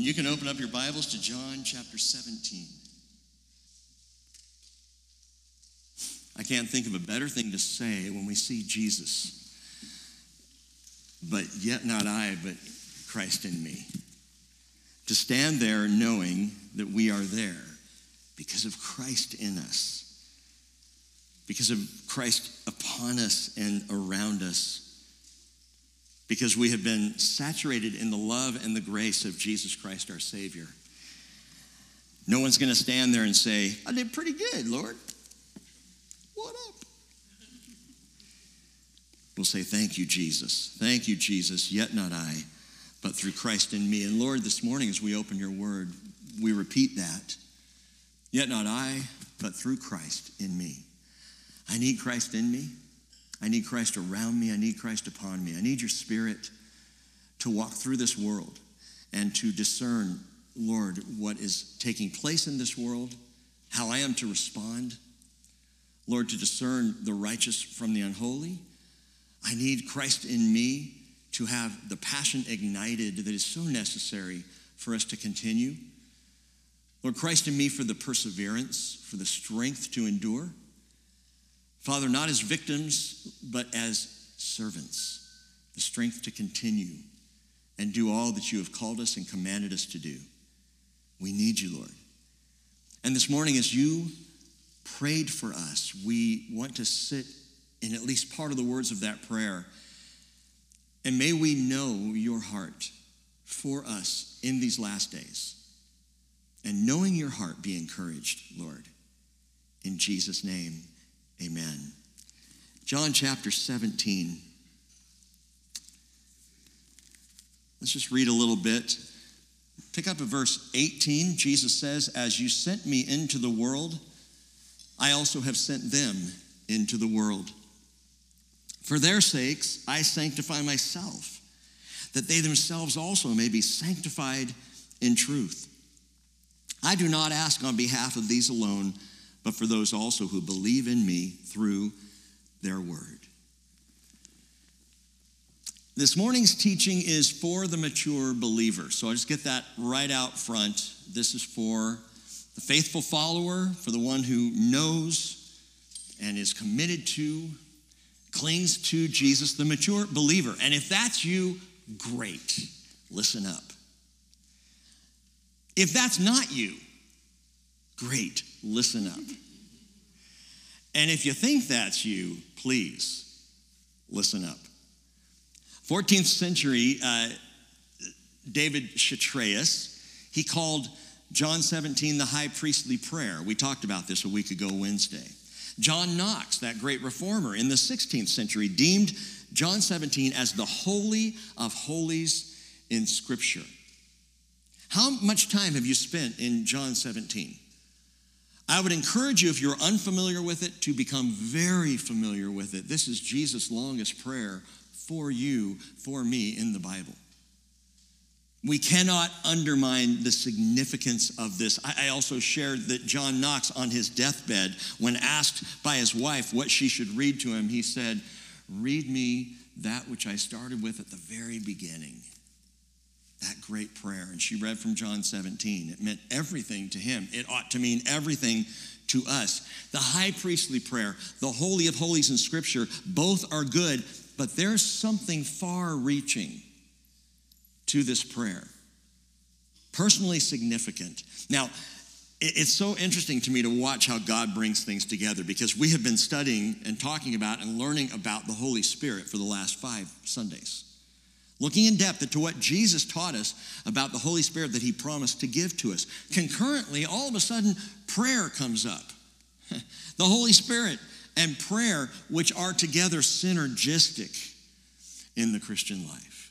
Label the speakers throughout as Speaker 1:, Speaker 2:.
Speaker 1: And you can open up your Bibles to John chapter 17. I can't think of a better thing to say when we see Jesus. But yet not I, but Christ in me. To stand there knowing that we are there because of Christ in us, because of Christ upon us and around us because we have been saturated in the love and the grace of Jesus Christ our Savior. No one's going to stand there and say, I did pretty good, Lord. What up? We'll say, Thank you, Jesus. Thank you, Jesus. Yet not I, but through Christ in me. And Lord, this morning as we open your word, we repeat that. Yet not I, but through Christ in me. I need Christ in me. I need Christ around me. I need Christ upon me. I need your spirit to walk through this world and to discern, Lord, what is taking place in this world, how I am to respond. Lord, to discern the righteous from the unholy. I need Christ in me to have the passion ignited that is so necessary for us to continue. Lord, Christ in me for the perseverance, for the strength to endure. Father, not as victims, but as servants, the strength to continue and do all that you have called us and commanded us to do. We need you, Lord. And this morning, as you prayed for us, we want to sit in at least part of the words of that prayer. And may we know your heart for us in these last days. And knowing your heart, be encouraged, Lord. In Jesus' name. Amen. John chapter 17. Let's just read a little bit. Pick up at verse 18. Jesus says, As you sent me into the world, I also have sent them into the world. For their sakes, I sanctify myself, that they themselves also may be sanctified in truth. I do not ask on behalf of these alone but for those also who believe in me through their word. This morning's teaching is for the mature believer. So I'll just get that right out front. This is for the faithful follower, for the one who knows and is committed to, clings to Jesus, the mature believer. And if that's you, great. Listen up. If that's not you, great listen up. And if you think that's you, please listen up. 14th century, uh, David Chytraeus, he called John 17 the high priestly prayer. We talked about this a week ago, Wednesday. John Knox, that great reformer in the 16th century, deemed John 17 as the holy of holies in Scripture. How much time have you spent in John 17? I would encourage you, if you're unfamiliar with it, to become very familiar with it. This is Jesus' longest prayer for you, for me in the Bible. We cannot undermine the significance of this. I also shared that John Knox, on his deathbed, when asked by his wife what she should read to him, he said, Read me that which I started with at the very beginning that great prayer. And she read from John 17. It meant everything to him. It ought to mean everything to us. The high priestly prayer, the Holy of Holies in Scripture, both are good, but there's something far reaching to this prayer. Personally significant. Now, it's so interesting to me to watch how God brings things together because we have been studying and talking about and learning about the Holy Spirit for the last five Sundays looking in depth into what Jesus taught us about the Holy Spirit that he promised to give to us. Concurrently, all of a sudden, prayer comes up. the Holy Spirit and prayer, which are together synergistic in the Christian life.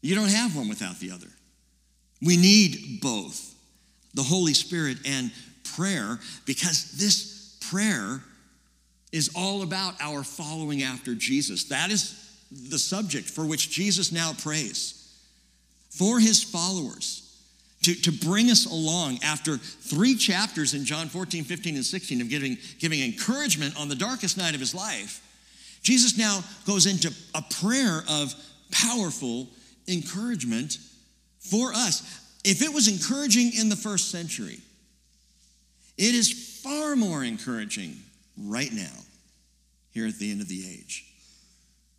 Speaker 1: You don't have one without the other. We need both the Holy Spirit and prayer because this prayer is all about our following after Jesus. That is the subject for which Jesus now prays for his followers to, to bring us along after three chapters in John 14, 15, and 16 of giving, giving encouragement on the darkest night of his life. Jesus now goes into a prayer of powerful encouragement for us. If it was encouraging in the first century, it is far more encouraging right now, here at the end of the age.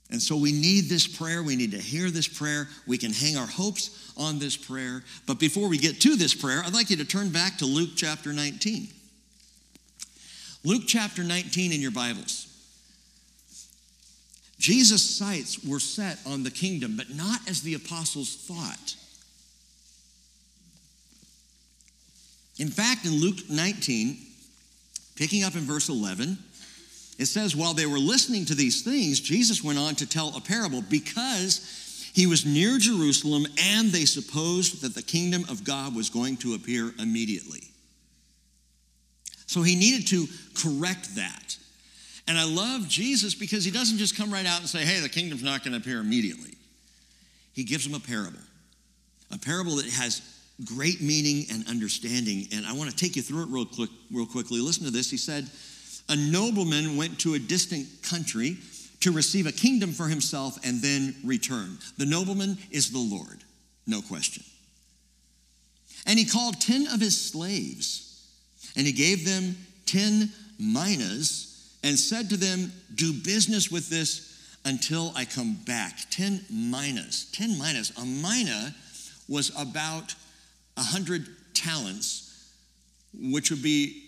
Speaker 1: And so we need this prayer. We need to hear this prayer. We can hang our hopes on this prayer. But before we get to this prayer, I'd like you to turn back to Luke chapter 19. Luke chapter 19 in your Bibles. Jesus' sights were set on the kingdom, but not as the apostles thought. In fact, in Luke 19, picking up in verse 11, it says, While they were listening to these things, Jesus went on to tell a parable because he was near Jerusalem and they supposed that the kingdom of God was going to appear immediately. So he needed to correct that. And I love Jesus because he doesn't just come right out and say, Hey, the kingdom's not going to appear immediately. He gives them a parable, a parable that has great meaning and understanding. And I want to take you through it real quick, real quickly. Listen to this. He said, a nobleman went to a distant country to receive a kingdom for himself and then return. The nobleman is the Lord, no question. And he called 10 of his slaves, and he gave them 10 minas and said to them, Do business with this until I come back. 10 minas. 10 minas. A mina was about 100 talents, which would be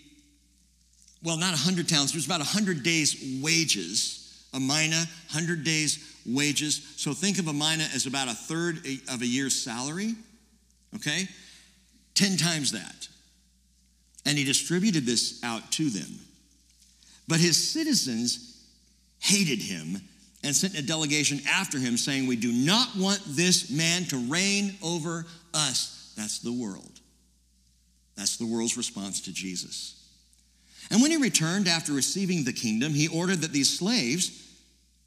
Speaker 1: well, not 100 talents, it was about 100 days' wages. A mina, 100 days' wages. So think of a mina as about a third of a year's salary, okay? 10 times that. And he distributed this out to them. But his citizens hated him and sent a delegation after him saying, We do not want this man to reign over us. That's the world. That's the world's response to Jesus. And when he returned after receiving the kingdom, he ordered that these slaves,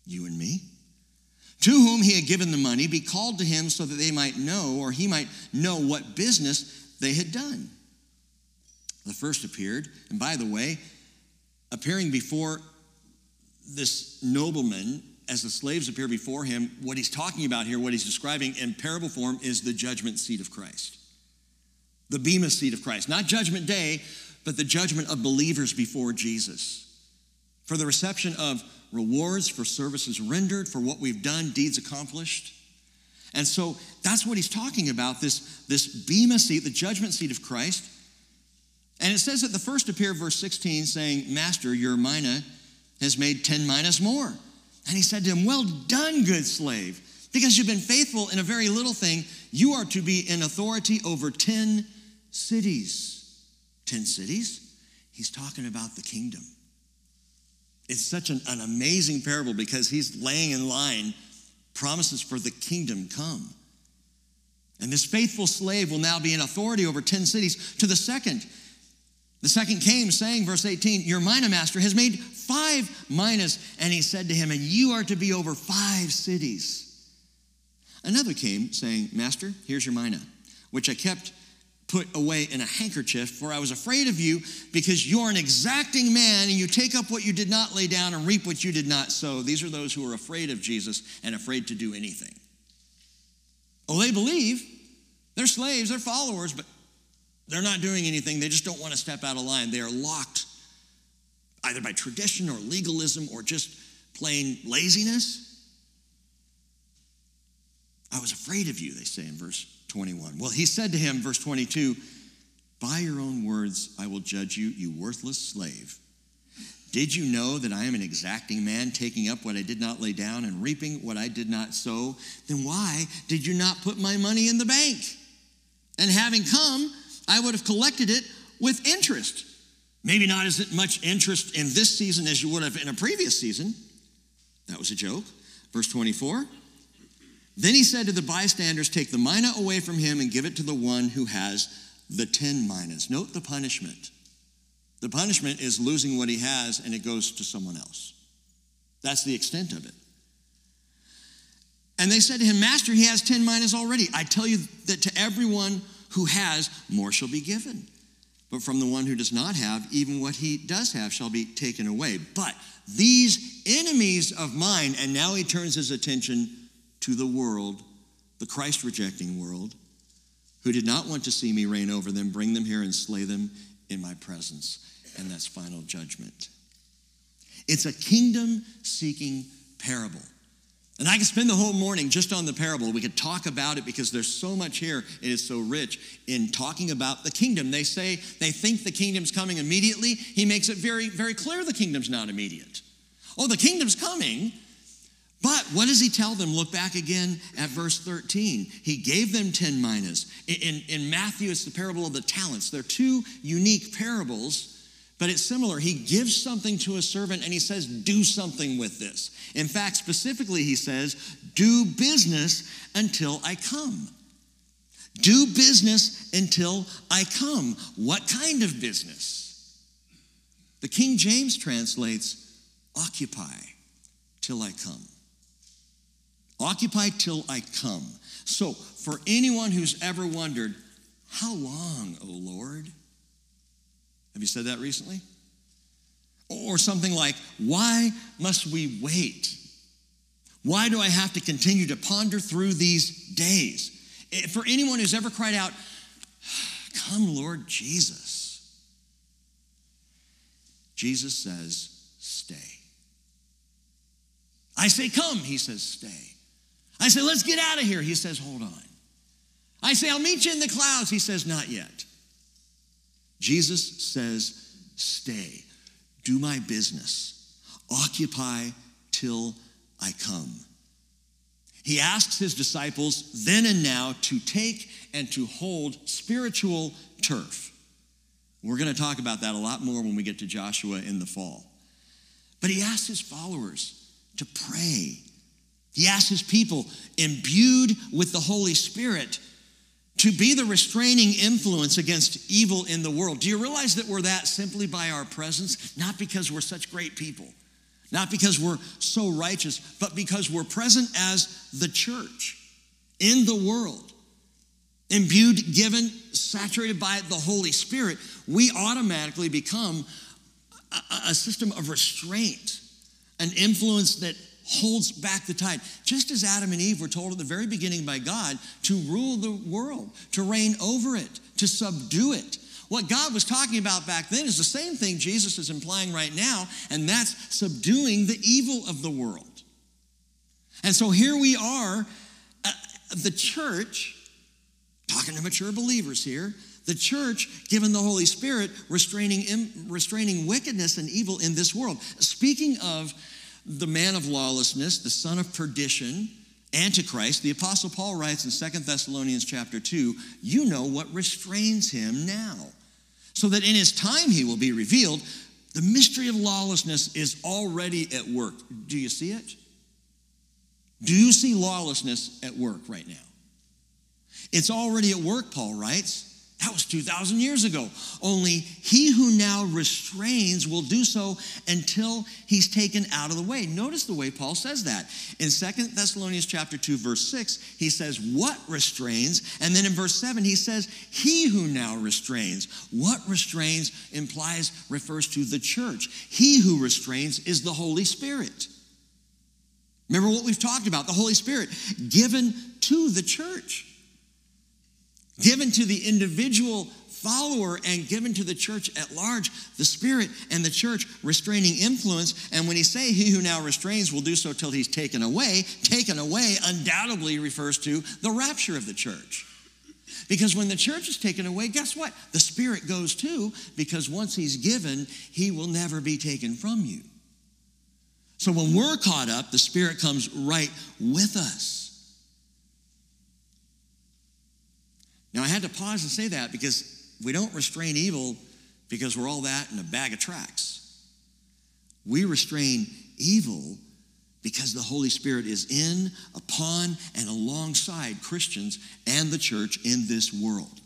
Speaker 1: you and me, to whom he had given the money, be called to him so that they might know, or he might know what business they had done. The first appeared, and by the way, appearing before this nobleman, as the slaves appear before him, what he's talking about here, what he's describing in parable form, is the judgment seat of Christ. The Bema seat of Christ. Not judgment day, but the judgment of believers before Jesus. For the reception of rewards for services rendered, for what we've done, deeds accomplished. And so that's what he's talking about this, this Bema seat, the judgment seat of Christ. And it says that the first appear, verse 16, saying, Master, your mina has made 10 minas more. And he said to him, Well done, good slave. Because you've been faithful in a very little thing, you are to be in authority over 10 cities. 10 cities, he's talking about the kingdom. It's such an, an amazing parable because he's laying in line promises for the kingdom come. And this faithful slave will now be in authority over 10 cities. To the second, the second came saying, verse 18, Your mina master has made five minas. And he said to him, And you are to be over five cities. Another came saying, Master, here's your mina, which I kept put away in a handkerchief, for I was afraid of you because you're an exacting man and you take up what you did not lay down and reap what you did not sow. These are those who are afraid of Jesus and afraid to do anything. Oh, they believe. They're slaves, they're followers, but they're not doing anything. They just don't want to step out of line. They are locked either by tradition or legalism or just plain laziness. I was afraid of you, they say in verse 21. Well, he said to him, verse 22, By your own words I will judge you, you worthless slave. Did you know that I am an exacting man, taking up what I did not lay down and reaping what I did not sow? Then why did you not put my money in the bank? And having come, I would have collected it with interest. Maybe not as much interest in this season as you would have in a previous season. That was a joke. Verse 24 then he said to the bystanders, Take the mina away from him and give it to the one who has the 10 minas. Note the punishment. The punishment is losing what he has and it goes to someone else. That's the extent of it. And they said to him, Master, he has 10 minas already. I tell you that to everyone who has, more shall be given. But from the one who does not have, even what he does have shall be taken away. But these enemies of mine, and now he turns his attention to the world, the Christ rejecting world, who did not want to see me reign over them, bring them here and slay them in my presence. And that's final judgment. It's a kingdom seeking parable. And I could spend the whole morning just on the parable. We could talk about it because there's so much here. It is so rich in talking about the kingdom. They say they think the kingdom's coming immediately. He makes it very, very clear the kingdom's not immediate. Oh, the kingdom's coming. But what does he tell them? Look back again at verse 13. He gave them 10 minas. In, in Matthew, it's the parable of the talents. They're two unique parables but it's similar. He gives something to a servant and he says, Do something with this. In fact, specifically, he says, Do business until I come. Do business until I come. What kind of business? The King James translates, Occupy till I come. Occupy till I come. So, for anyone who's ever wondered, How long, O Lord? Have you said that recently? Or something like, Why must we wait? Why do I have to continue to ponder through these days? Eh, for anyone who's ever cried out, Come, Lord Jesus, Jesus says, Stay. I say, Come, he says, Stay. I say, Let's get out of here. He says, Hold on. I say, I'll meet you in the clouds. He says, Not yet. Jesus says, Stay, do my business, occupy till I come. He asks his disciples then and now to take and to hold spiritual turf. We're going to talk about that a lot more when we get to Joshua in the fall. But he asks his followers to pray. He asks his people, imbued with the Holy Spirit, to be the restraining influence against evil in the world. Do you realize that we're that simply by our presence? Not because we're such great people, not because we're so righteous, but because we're present as the church in the world. Imbued, given, saturated by the Holy Spirit, we automatically become a, a system of restraint, an influence that holds back the tide. Just as Adam and Eve were told at the very beginning by God to rule the world, to reign over it, to subdue it. What God was talking about back then is the same thing Jesus is implying right now, and that's subduing the evil of the world. And so here we are, uh, the church, talking to mature believers here, the church, given the Holy Spirit, restraining, restraining wickedness and evil in this world. Speaking of the man of lawlessness, the son of perdition, Antichrist, the Apostle Paul writes in Second Thessalonians chapter 2, you know what restrains him now, so that in his time he will be revealed. The mystery of lawlessness is already at work. Do you see it? Do you see lawlessness at work right now? It's already at work, Paul writes. That was 2,000 years ago. Only he who now restrains will do so until he's taken out of the way. Notice the way Paul says that. In Second Thessalonians chapter 2, verse 6, he says, What restrains? And then in verse 7, he says, He who now restrains. What restrains implies, refers to the church. He who restrains is the Holy Spirit. Remember what we've talked about the Holy Spirit given to the church given to the individual follower and given to the church at large the spirit and the church restraining influence. And when he say he who now restrains will do so till he's taken away taken away undoubtedly refers to the rapture of the church. Because when the church is taken away guess what? The spirit goes too because once he's given he will never be taken from you. So when we're caught up the spirit comes right with us Now, I had to pause and say that because we don't restrain evil because we're all that in a bag of tracks. We restrain evil because the Holy Spirit is in, upon, and alongside Christians and the church in this world.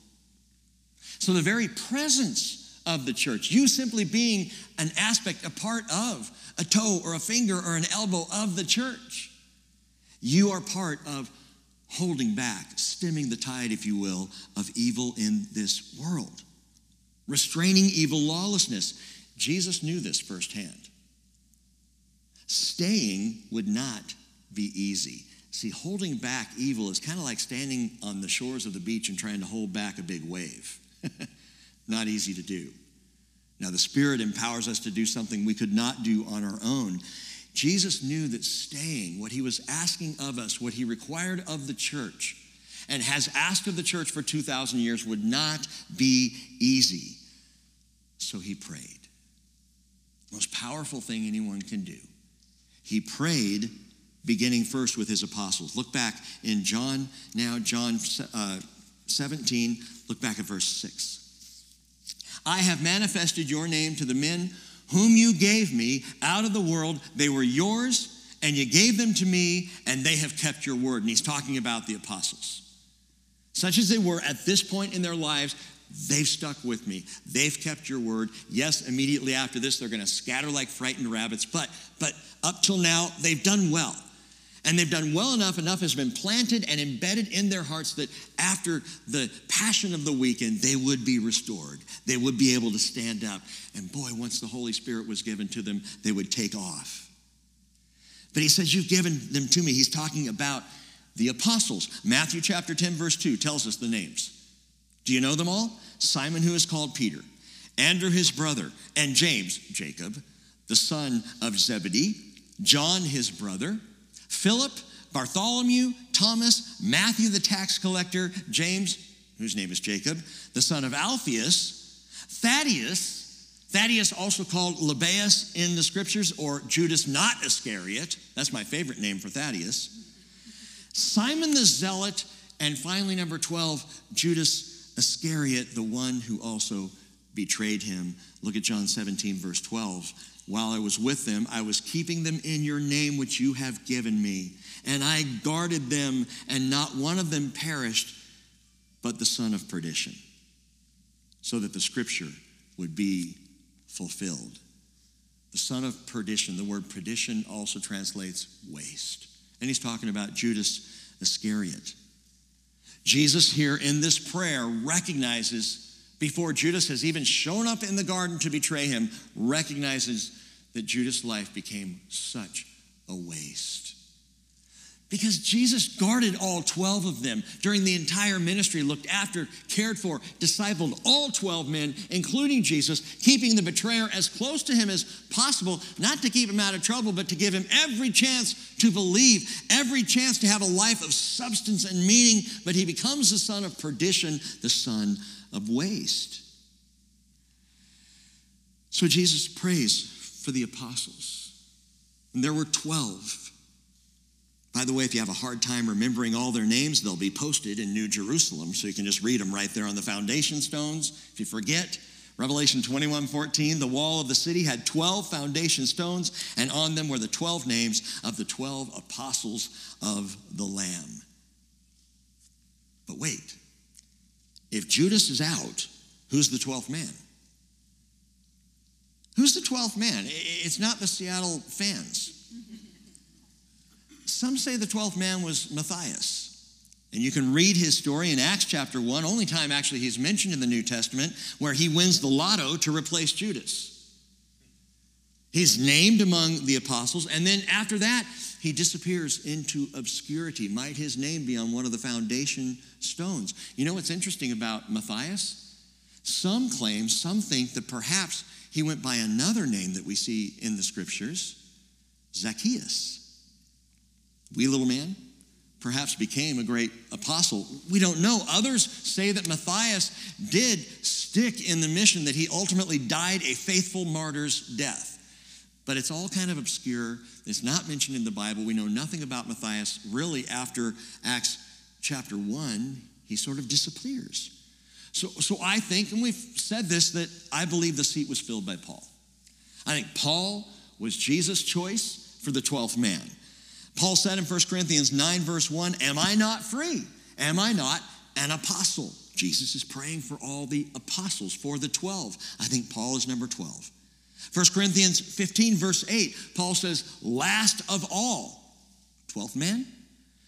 Speaker 1: So, the very presence of the church, you simply being an aspect, a part of, a toe or a finger or an elbow of the church, you are part of holding back, stemming the tide, if you will, of evil in this world, restraining evil lawlessness. Jesus knew this firsthand. Staying would not be easy. See, holding back evil is kind of like standing on the shores of the beach and trying to hold back a big wave. not easy to do. Now, the Spirit empowers us to do something we could not do on our own. Jesus knew that staying, what he was asking of us, what he required of the church, and has asked of the church for 2,000 years, would not be easy. So he prayed. Most powerful thing anyone can do. He prayed beginning first with his apostles. Look back in John, now, John uh, 17, look back at verse 6. I have manifested your name to the men whom you gave me out of the world. They were yours, and you gave them to me, and they have kept your word. And he's talking about the apostles. Such as they were at this point in their lives, they've stuck with me. They've kept your word. Yes, immediately after this, they're going to scatter like frightened rabbits, but, but up till now, they've done well. And they've done well enough, enough has been planted and embedded in their hearts that after the passion of the weekend, they would be restored. They would be able to stand up. And boy, once the Holy Spirit was given to them, they would take off. But he says, You've given them to me. He's talking about the apostles. Matthew chapter 10, verse 2 tells us the names. Do you know them all? Simon, who is called Peter, Andrew, his brother, and James, Jacob, the son of Zebedee, John, his brother, Philip, Bartholomew, Thomas, Matthew the tax collector, James, whose name is Jacob, the son of Alphaeus, Thaddeus, Thaddeus also called Lebbaeus in the scriptures, or Judas not Iscariot. That's my favorite name for Thaddeus. Simon the Zealot, and finally, number 12, Judas Iscariot, the one who also betrayed him. Look at John 17, verse 12. While I was with them, I was keeping them in your name, which you have given me. And I guarded them, and not one of them perished, but the son of perdition, so that the scripture would be fulfilled. The son of perdition, the word perdition also translates waste. And he's talking about Judas Iscariot. Jesus, here in this prayer, recognizes before Judas has even shown up in the garden to betray him, recognizes that Judas' life became such a waste. Because Jesus guarded all 12 of them during the entire ministry, looked after, cared for, discipled all 12 men, including Jesus, keeping the betrayer as close to him as possible, not to keep him out of trouble, but to give him every chance to believe, every chance to have a life of substance and meaning. But he becomes the son of perdition, the son of waste. So Jesus prays for the apostles. And there were 12. By the way, if you have a hard time remembering all their names, they'll be posted in New Jerusalem, so you can just read them right there on the foundation stones. If you forget, Revelation 21 14, the wall of the city had 12 foundation stones, and on them were the 12 names of the 12 apostles of the Lamb. But wait, if Judas is out, who's the 12th man? Who's the 12th man? It's not the Seattle fans. Some say the 12th man was Matthias. And you can read his story in Acts chapter 1, only time actually he's mentioned in the New Testament, where he wins the lotto to replace Judas. He's named among the apostles, and then after that, he disappears into obscurity. Might his name be on one of the foundation stones? You know what's interesting about Matthias? Some claim, some think that perhaps he went by another name that we see in the scriptures Zacchaeus. Wee little man, perhaps became a great apostle. We don't know. Others say that Matthias did stick in the mission, that he ultimately died a faithful martyr's death. But it's all kind of obscure. It's not mentioned in the Bible. We know nothing about Matthias really after Acts chapter 1. He sort of disappears. So, so I think, and we've said this, that I believe the seat was filled by Paul. I think Paul was Jesus' choice for the 12th man. Paul said in 1 Corinthians 9, verse 1, Am I not free? Am I not an apostle? Jesus is praying for all the apostles, for the 12. I think Paul is number 12. 1 Corinthians 15, verse 8, Paul says, Last of all, 12th man.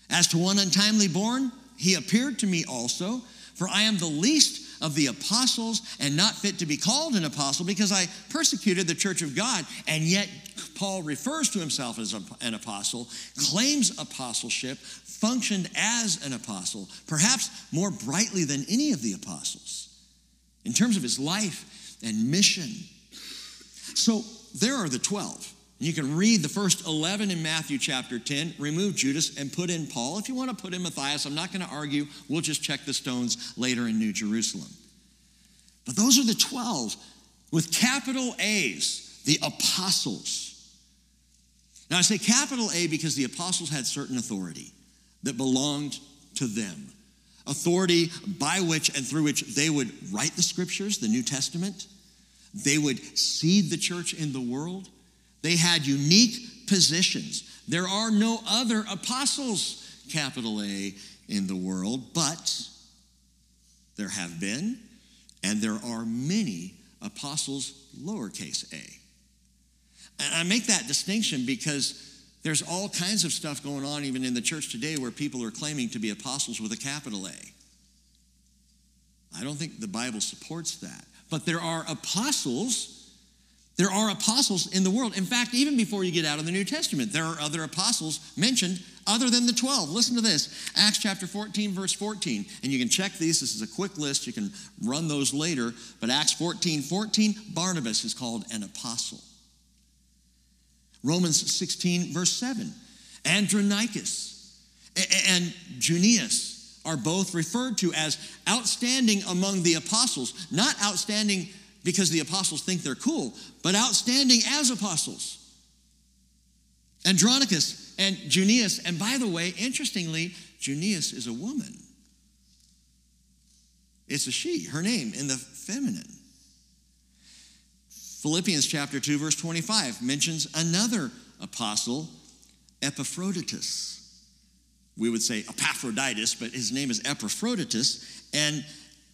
Speaker 1: As to one untimely born, he appeared to me also, for I am the least of the apostles and not fit to be called an apostle because I persecuted the church of God. And yet, Paul refers to himself as an apostle, claims apostleship, functioned as an apostle, perhaps more brightly than any of the apostles in terms of his life and mission. So there are the 12. You can read the first 11 in Matthew chapter 10, remove Judas and put in Paul. If you want to put in Matthias, I'm not going to argue. We'll just check the stones later in New Jerusalem. But those are the 12 with capital A's, the apostles. Now I say capital A because the apostles had certain authority that belonged to them. Authority by which and through which they would write the scriptures, the New Testament. They would seed the church in the world they had unique positions. There are no other apostles, capital A, in the world, but there have been, and there are many apostles, lowercase a. And I make that distinction because there's all kinds of stuff going on even in the church today where people are claiming to be apostles with a capital A. I don't think the Bible supports that. But there are apostles there are apostles in the world. In fact, even before you get out of the New Testament, there are other apostles mentioned other than the 12. Listen to this Acts chapter 14, verse 14. And you can check these. This is a quick list. You can run those later. But Acts 14, 14, Barnabas is called an apostle. Romans 16, verse 7, Andronicus and Junias are both referred to as outstanding among the apostles, not outstanding because the apostles think they're cool, but outstanding as apostles. Andronicus and Junias, and by the way, interestingly, Junias is a woman. It's a she, her name in the feminine. Philippians chapter 2, verse 25 mentions another apostle, Epaphroditus. We would say Epaphroditus, but his name is Epaphroditus. And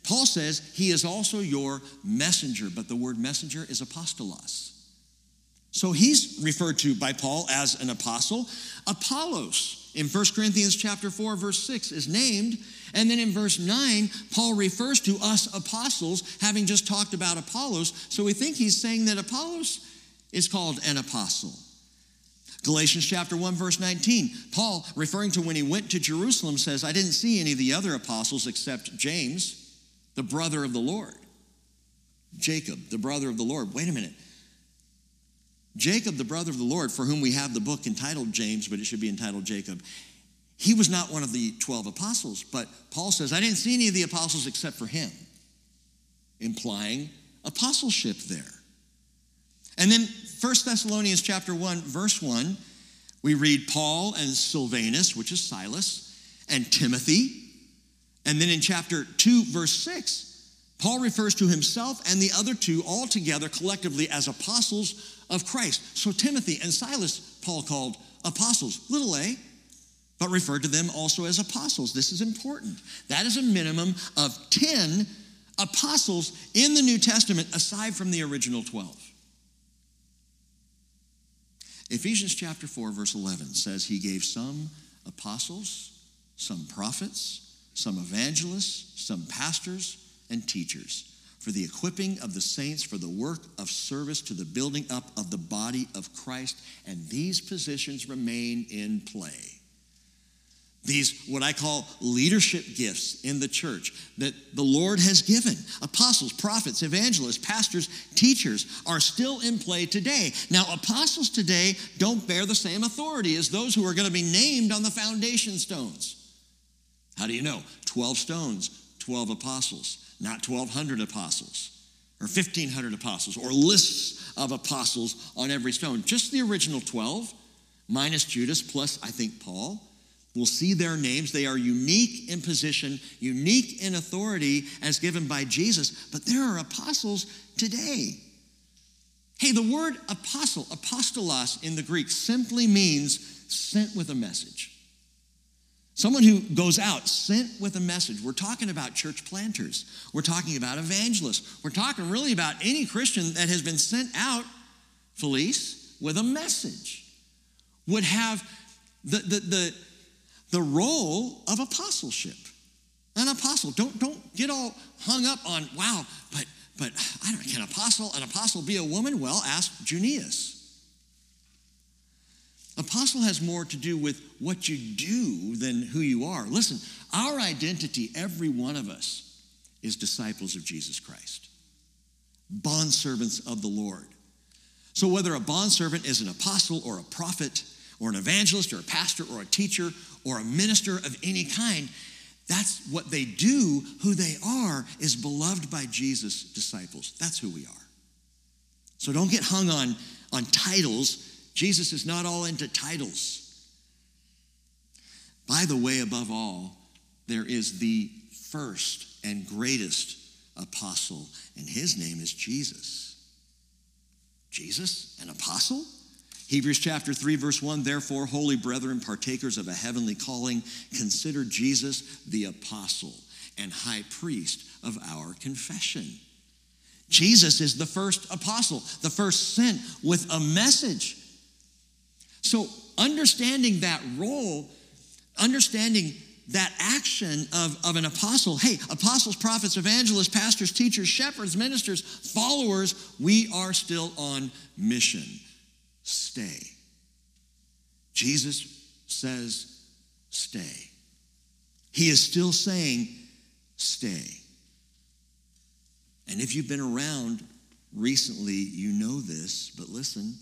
Speaker 1: Paul says he is also your messenger, but the word messenger is apostolos. So he's referred to by Paul as an apostle. Apollos in 1 Corinthians chapter 4 verse 6 is named, and then in verse 9 Paul refers to us apostles having just talked about Apollos, so we think he's saying that Apollos is called an apostle. Galatians chapter 1 verse 19. Paul referring to when he went to Jerusalem says, I didn't see any of the other apostles except James the brother of the Lord. Jacob, the brother of the Lord. Wait a minute. Jacob, the brother of the Lord, for whom we have the book entitled James, but it should be entitled Jacob, he was not one of the 12 apostles, but Paul says, I didn't see any of the apostles except for him, implying apostleship there. And then 1 Thessalonians chapter 1, verse 1, we read Paul and Silvanus, which is Silas, and Timothy, and then in chapter 2, verse 6, Paul refers to himself and the other two all together collectively as apostles of Christ. So Timothy and Silas, Paul called apostles, little a, but referred to them also as apostles. This is important. That is a minimum of 10 apostles in the New Testament aside from the original 12. Ephesians chapter 4, verse 11 says, He gave some apostles, some prophets, some evangelists, some pastors, and teachers for the equipping of the saints for the work of service to the building up of the body of Christ. And these positions remain in play. These, what I call leadership gifts in the church that the Lord has given apostles, prophets, evangelists, pastors, teachers are still in play today. Now, apostles today don't bear the same authority as those who are going to be named on the foundation stones. How do you know? 12 stones, 12 apostles, not 1,200 apostles or 1,500 apostles or lists of apostles on every stone. Just the original 12, minus Judas, plus I think Paul. We'll see their names. They are unique in position, unique in authority as given by Jesus, but there are apostles today. Hey, the word apostle, apostolos in the Greek, simply means sent with a message. Someone who goes out sent with a message. We're talking about church planters. We're talking about evangelists. We're talking really about any Christian that has been sent out, Felice, with a message, would have the, the, the, the role of apostleship. An apostle. Don't, don't get all hung up on, wow, but, but I don't, can apostle, an apostle be a woman? Well, ask Junias. Apostle has more to do with what you do than who you are. Listen, our identity, every one of us, is disciples of Jesus Christ, bondservants of the Lord. So, whether a bondservant is an apostle or a prophet or an evangelist or a pastor or a teacher or a minister of any kind, that's what they do. Who they are is beloved by Jesus' disciples. That's who we are. So, don't get hung on, on titles Jesus is not all into titles. By the way, above all, there is the first and greatest apostle, and his name is Jesus. Jesus, an apostle? Hebrews chapter 3, verse 1 Therefore, holy brethren, partakers of a heavenly calling, consider Jesus the apostle and high priest of our confession. Jesus is the first apostle, the first sent with a message. So, understanding that role, understanding that action of, of an apostle hey, apostles, prophets, evangelists, pastors, teachers, shepherds, ministers, followers, we are still on mission. Stay. Jesus says, stay. He is still saying, stay. And if you've been around recently, you know this, but listen,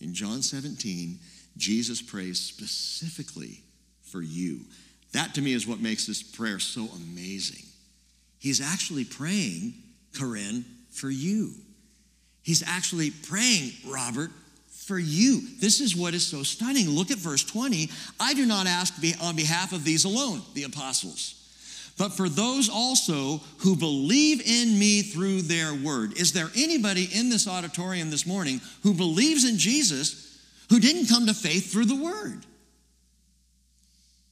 Speaker 1: in John 17, Jesus prays specifically for you. That to me is what makes this prayer so amazing. He's actually praying, Corinne, for you. He's actually praying, Robert, for you. This is what is so stunning. Look at verse 20. I do not ask on behalf of these alone, the apostles, but for those also who believe in me through their word. Is there anybody in this auditorium this morning who believes in Jesus who didn't come to faith through the word.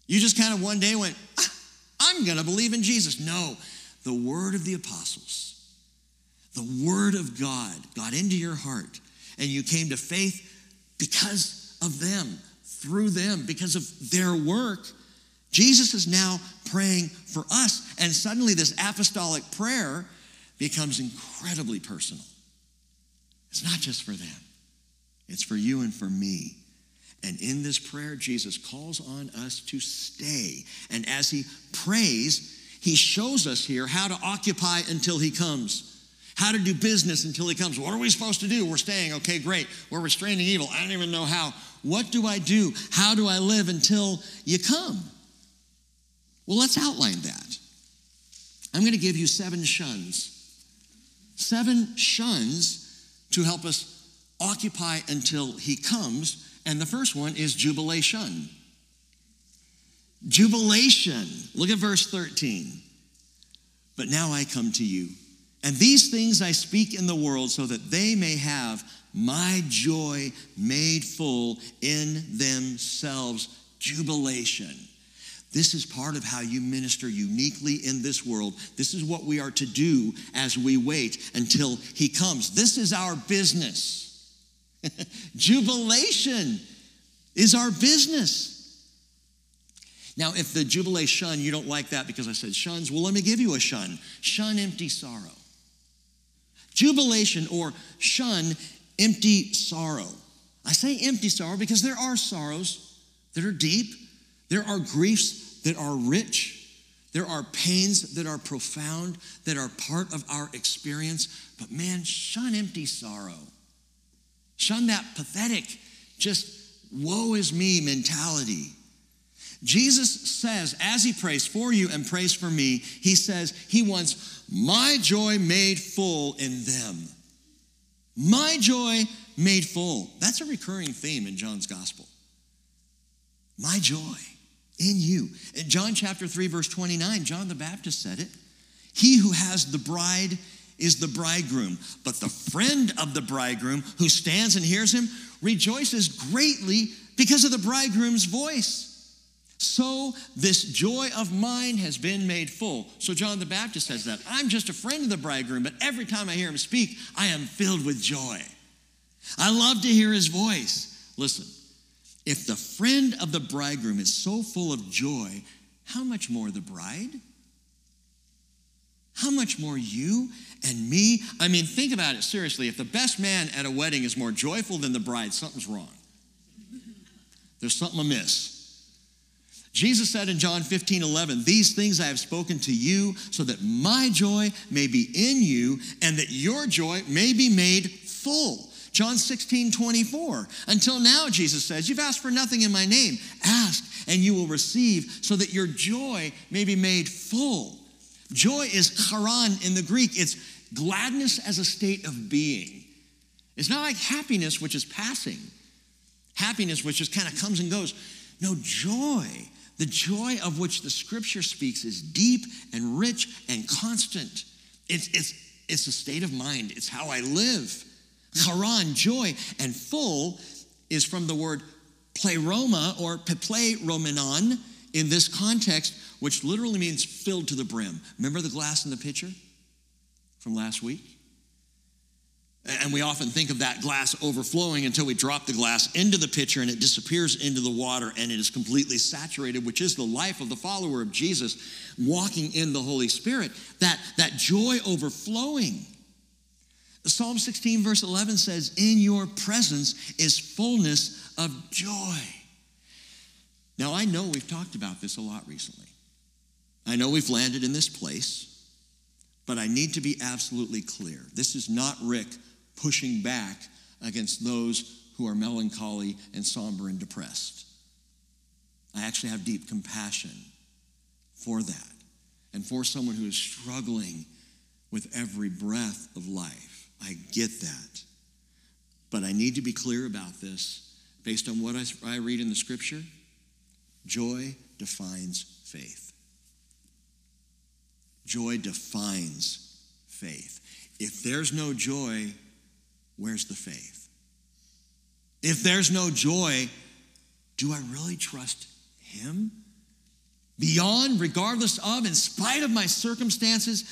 Speaker 1: You just kind of one day went, ah, I'm going to believe in Jesus. No, the word of the apostles, the word of God got into your heart, and you came to faith because of them, through them, because of their work. Jesus is now praying for us, and suddenly this apostolic prayer becomes incredibly personal. It's not just for them. It's for you and for me. And in this prayer, Jesus calls on us to stay. And as he prays, he shows us here how to occupy until he comes, how to do business until he comes. What are we supposed to do? We're staying. Okay, great. We're restraining evil. I don't even know how. What do I do? How do I live until you come? Well, let's outline that. I'm going to give you seven shuns. Seven shuns to help us occupy until he comes. And the first one is jubilation. Jubilation. Look at verse 13. But now I come to you. And these things I speak in the world so that they may have my joy made full in themselves. Jubilation. This is part of how you minister uniquely in this world. This is what we are to do as we wait until He comes. This is our business. Jubilation is our business. Now, if the jubilation shun, you don't like that because I said shuns, well, let me give you a shun. Shun empty sorrow. Jubilation or shun empty sorrow. I say empty sorrow because there are sorrows that are deep, there are griefs that are rich. There are pains that are profound, that are part of our experience, but man, shun empty sorrow. Shun that pathetic, just woe is me mentality. Jesus says, as he prays for you and prays for me, he says he wants my joy made full in them. My joy made full. That's a recurring theme in John's gospel. My joy in you. In John chapter 3, verse 29, John the Baptist said it. He who has the bride is the bridegroom. But the friend of the bridegroom who stands and hears him rejoices greatly because of the bridegroom's voice. So this joy of mine has been made full. So John the Baptist says that. I'm just a friend of the bridegroom, but every time I hear him speak, I am filled with joy. I love to hear his voice. Listen, if the friend of the bridegroom is so full of joy, how much more the bride? How much more you and me? I mean, think about it seriously. If the best man at a wedding is more joyful than the bride, something's wrong. There's something amiss. Jesus said in John 15, 11, These things I have spoken to you so that my joy may be in you and that your joy may be made full. John 16, 24. Until now, Jesus says, You've asked for nothing in my name. Ask and you will receive so that your joy may be made full. Joy is charan in the Greek, it's gladness as a state of being. It's not like happiness, which is passing, happiness, which just kind of comes and goes. No, joy, the joy of which the scripture speaks, is deep and rich and constant. It's, it's, it's a state of mind, it's how I live. Charan, joy, and full is from the word pleroma or pepleromenon in this context, which literally means filled to the brim. Remember the glass in the pitcher from last week? And we often think of that glass overflowing until we drop the glass into the pitcher and it disappears into the water and it is completely saturated, which is the life of the follower of Jesus walking in the Holy Spirit. That, that joy overflowing. Psalm 16, verse 11 says, In your presence is fullness of joy. Now, I know we've talked about this a lot recently. I know we've landed in this place, but I need to be absolutely clear. This is not Rick pushing back against those who are melancholy and somber and depressed. I actually have deep compassion for that and for someone who is struggling with every breath of life. I get that. But I need to be clear about this based on what I, read in the scripture. Joy defines faith. Joy defines faith. If there's no joy, where's the faith? If there's no joy, do I really trust Him? Beyond, regardless of, in spite of my circumstances,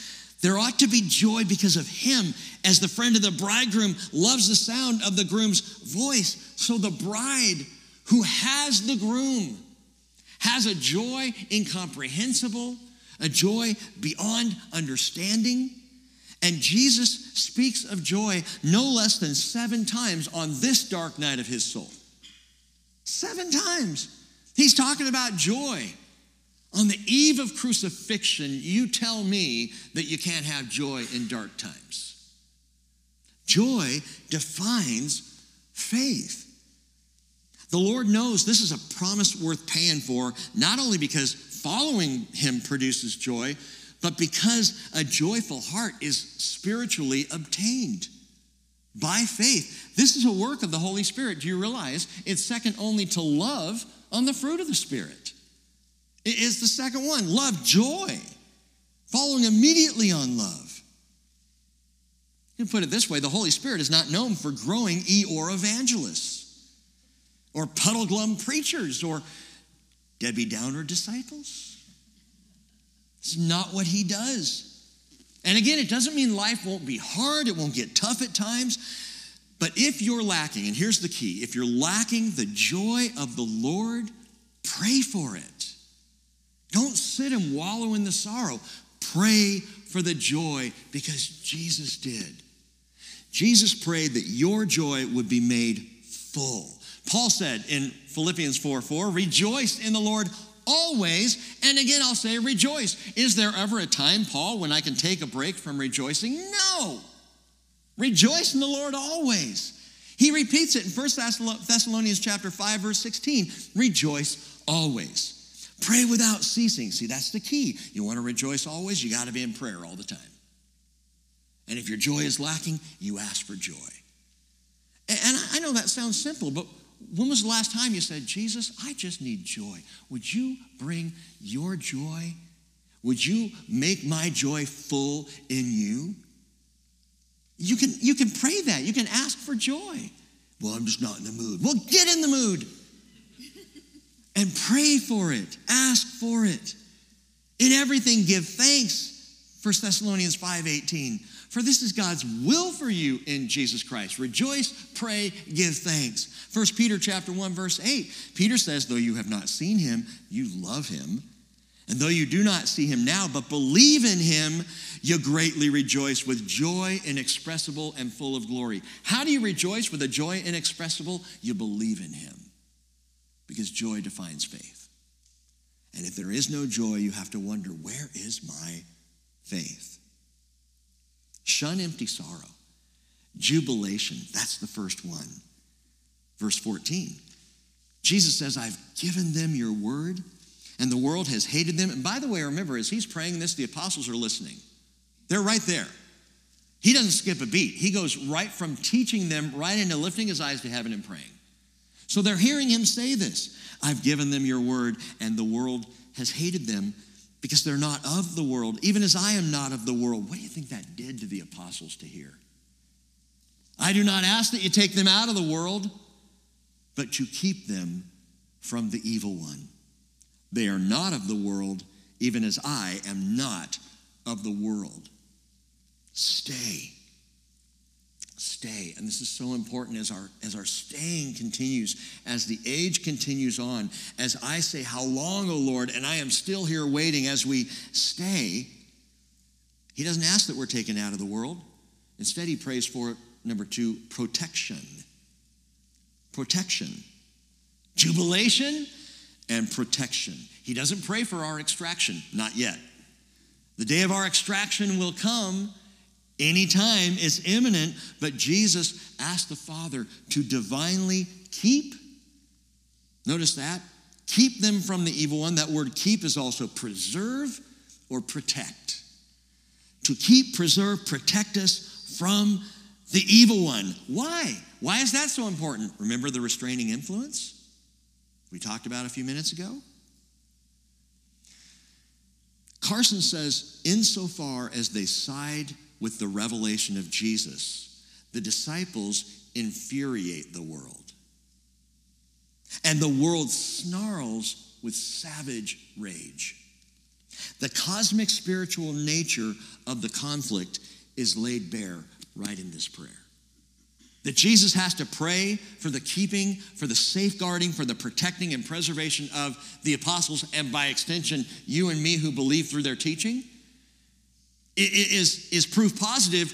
Speaker 1: there ought to be joy because of him, as the friend of the bridegroom loves the sound of the groom's voice. So the bride who has the groom has a joy incomprehensible, a joy beyond understanding. And Jesus speaks of joy no less than seven times on this dark night of his soul. Seven times. He's talking about joy. On the eve of crucifixion, you tell me that you can't have joy in dark times. Joy defines faith. The Lord knows this is a promise worth paying for, not only because following Him produces joy, but because a joyful heart is spiritually obtained by faith. This is a work of the Holy Spirit. Do you realize it's second only to love on the fruit of the Spirit? is the second one love, joy, following immediately on love. You can put it this way the Holy Spirit is not known for growing Eeyore evangelists or Puddleglum preachers or Debbie Downer disciples. It's not what he does. And again, it doesn't mean life won't be hard, it won't get tough at times. But if you're lacking, and here's the key if you're lacking the joy of the Lord, pray for it. Don't sit and wallow in the sorrow. Pray for the joy because Jesus did. Jesus prayed that your joy would be made full. Paul said in Philippians 4 4, rejoice in the Lord always. And again, I'll say rejoice. Is there ever a time, Paul, when I can take a break from rejoicing? No. Rejoice in the Lord always. He repeats it in 1 Thessalonians chapter 5, verse 16. Rejoice always. Pray without ceasing. See, that's the key. You want to rejoice always, you got to be in prayer all the time. And if your joy is lacking, you ask for joy. And I know that sounds simple, but when was the last time you said, Jesus, I just need joy? Would you bring your joy? Would you make my joy full in you? You can, you can pray that. You can ask for joy. Well, I'm just not in the mood. Well, get in the mood and pray for it, ask for it. In everything, give thanks. 1 Thessalonians 5:18. For this is God's will for you in Jesus Christ. Rejoice, pray, give thanks. 1 Peter chapter 1 verse 8. Peter says, though you have not seen him, you love him. And though you do not see him now, but believe in him, you greatly rejoice with joy inexpressible and full of glory. How do you rejoice with a joy inexpressible? You believe in him, because joy defines faith. And if there is no joy, you have to wonder, where is my faith? Shun empty sorrow. Jubilation, that's the first one. Verse 14. Jesus says, I've given them your word, and the world has hated them. And by the way, remember, as he's praying this, the apostles are listening. They're right there. He doesn't skip a beat. He goes right from teaching them right into lifting his eyes to heaven and praying. So they're hearing him say this I've given them your word, and the world has hated them because they're not of the world, even as I am not of the world. What do you think that did to the apostles to hear? I do not ask that you take them out of the world, but you keep them from the evil one. They are not of the world, even as I am not of the world. Stay. Stay. And this is so important as our, as our staying continues, as the age continues on, as I say, How long, O Lord? And I am still here waiting as we stay. He doesn't ask that we're taken out of the world. Instead, he prays for, number two, protection. Protection. Jubilation and protection. He doesn't pray for our extraction, not yet. The day of our extraction will come anytime, it's imminent, but Jesus asked the Father to divinely keep. Notice that? Keep them from the evil one. That word keep is also preserve or protect. To keep, preserve, protect us from the evil one. Why? Why is that so important? Remember the restraining influence we talked about a few minutes ago? Carson says, insofar as they side with the revelation of Jesus, the disciples infuriate the world. And the world snarls with savage rage. The cosmic spiritual nature of the conflict is laid bare right in this prayer. That Jesus has to pray for the keeping, for the safeguarding, for the protecting and preservation of the apostles, and by extension, you and me who believe through their teaching, is, is proof positive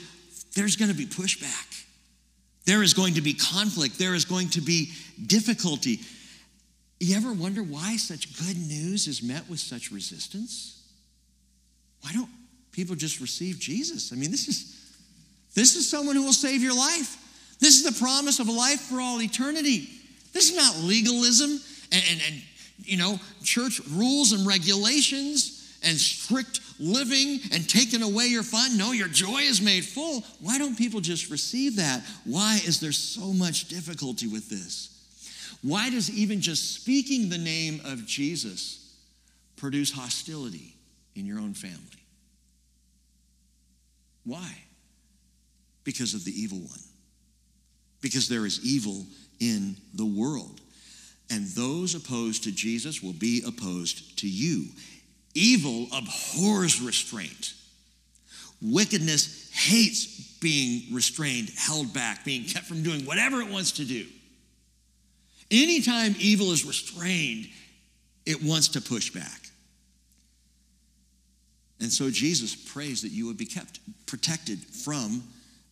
Speaker 1: there's going to be pushback. There is going to be conflict. There is going to be difficulty. You ever wonder why such good news is met with such resistance? Why don't people just receive Jesus? I mean, this is this is someone who will save your life. This is the promise of a life for all eternity. This is not legalism and, and, and you know, church rules and regulations and strict living and taking away your fun. No, your joy is made full. Why don't people just receive that? Why is there so much difficulty with this? Why does even just speaking the name of Jesus produce hostility in your own family? Why? Because of the evil one. Because there is evil in the world. And those opposed to Jesus will be opposed to you. Evil abhors restraint. Wickedness hates being restrained, held back, being kept from doing whatever it wants to do. Anytime evil is restrained, it wants to push back. And so Jesus prays that you would be kept protected from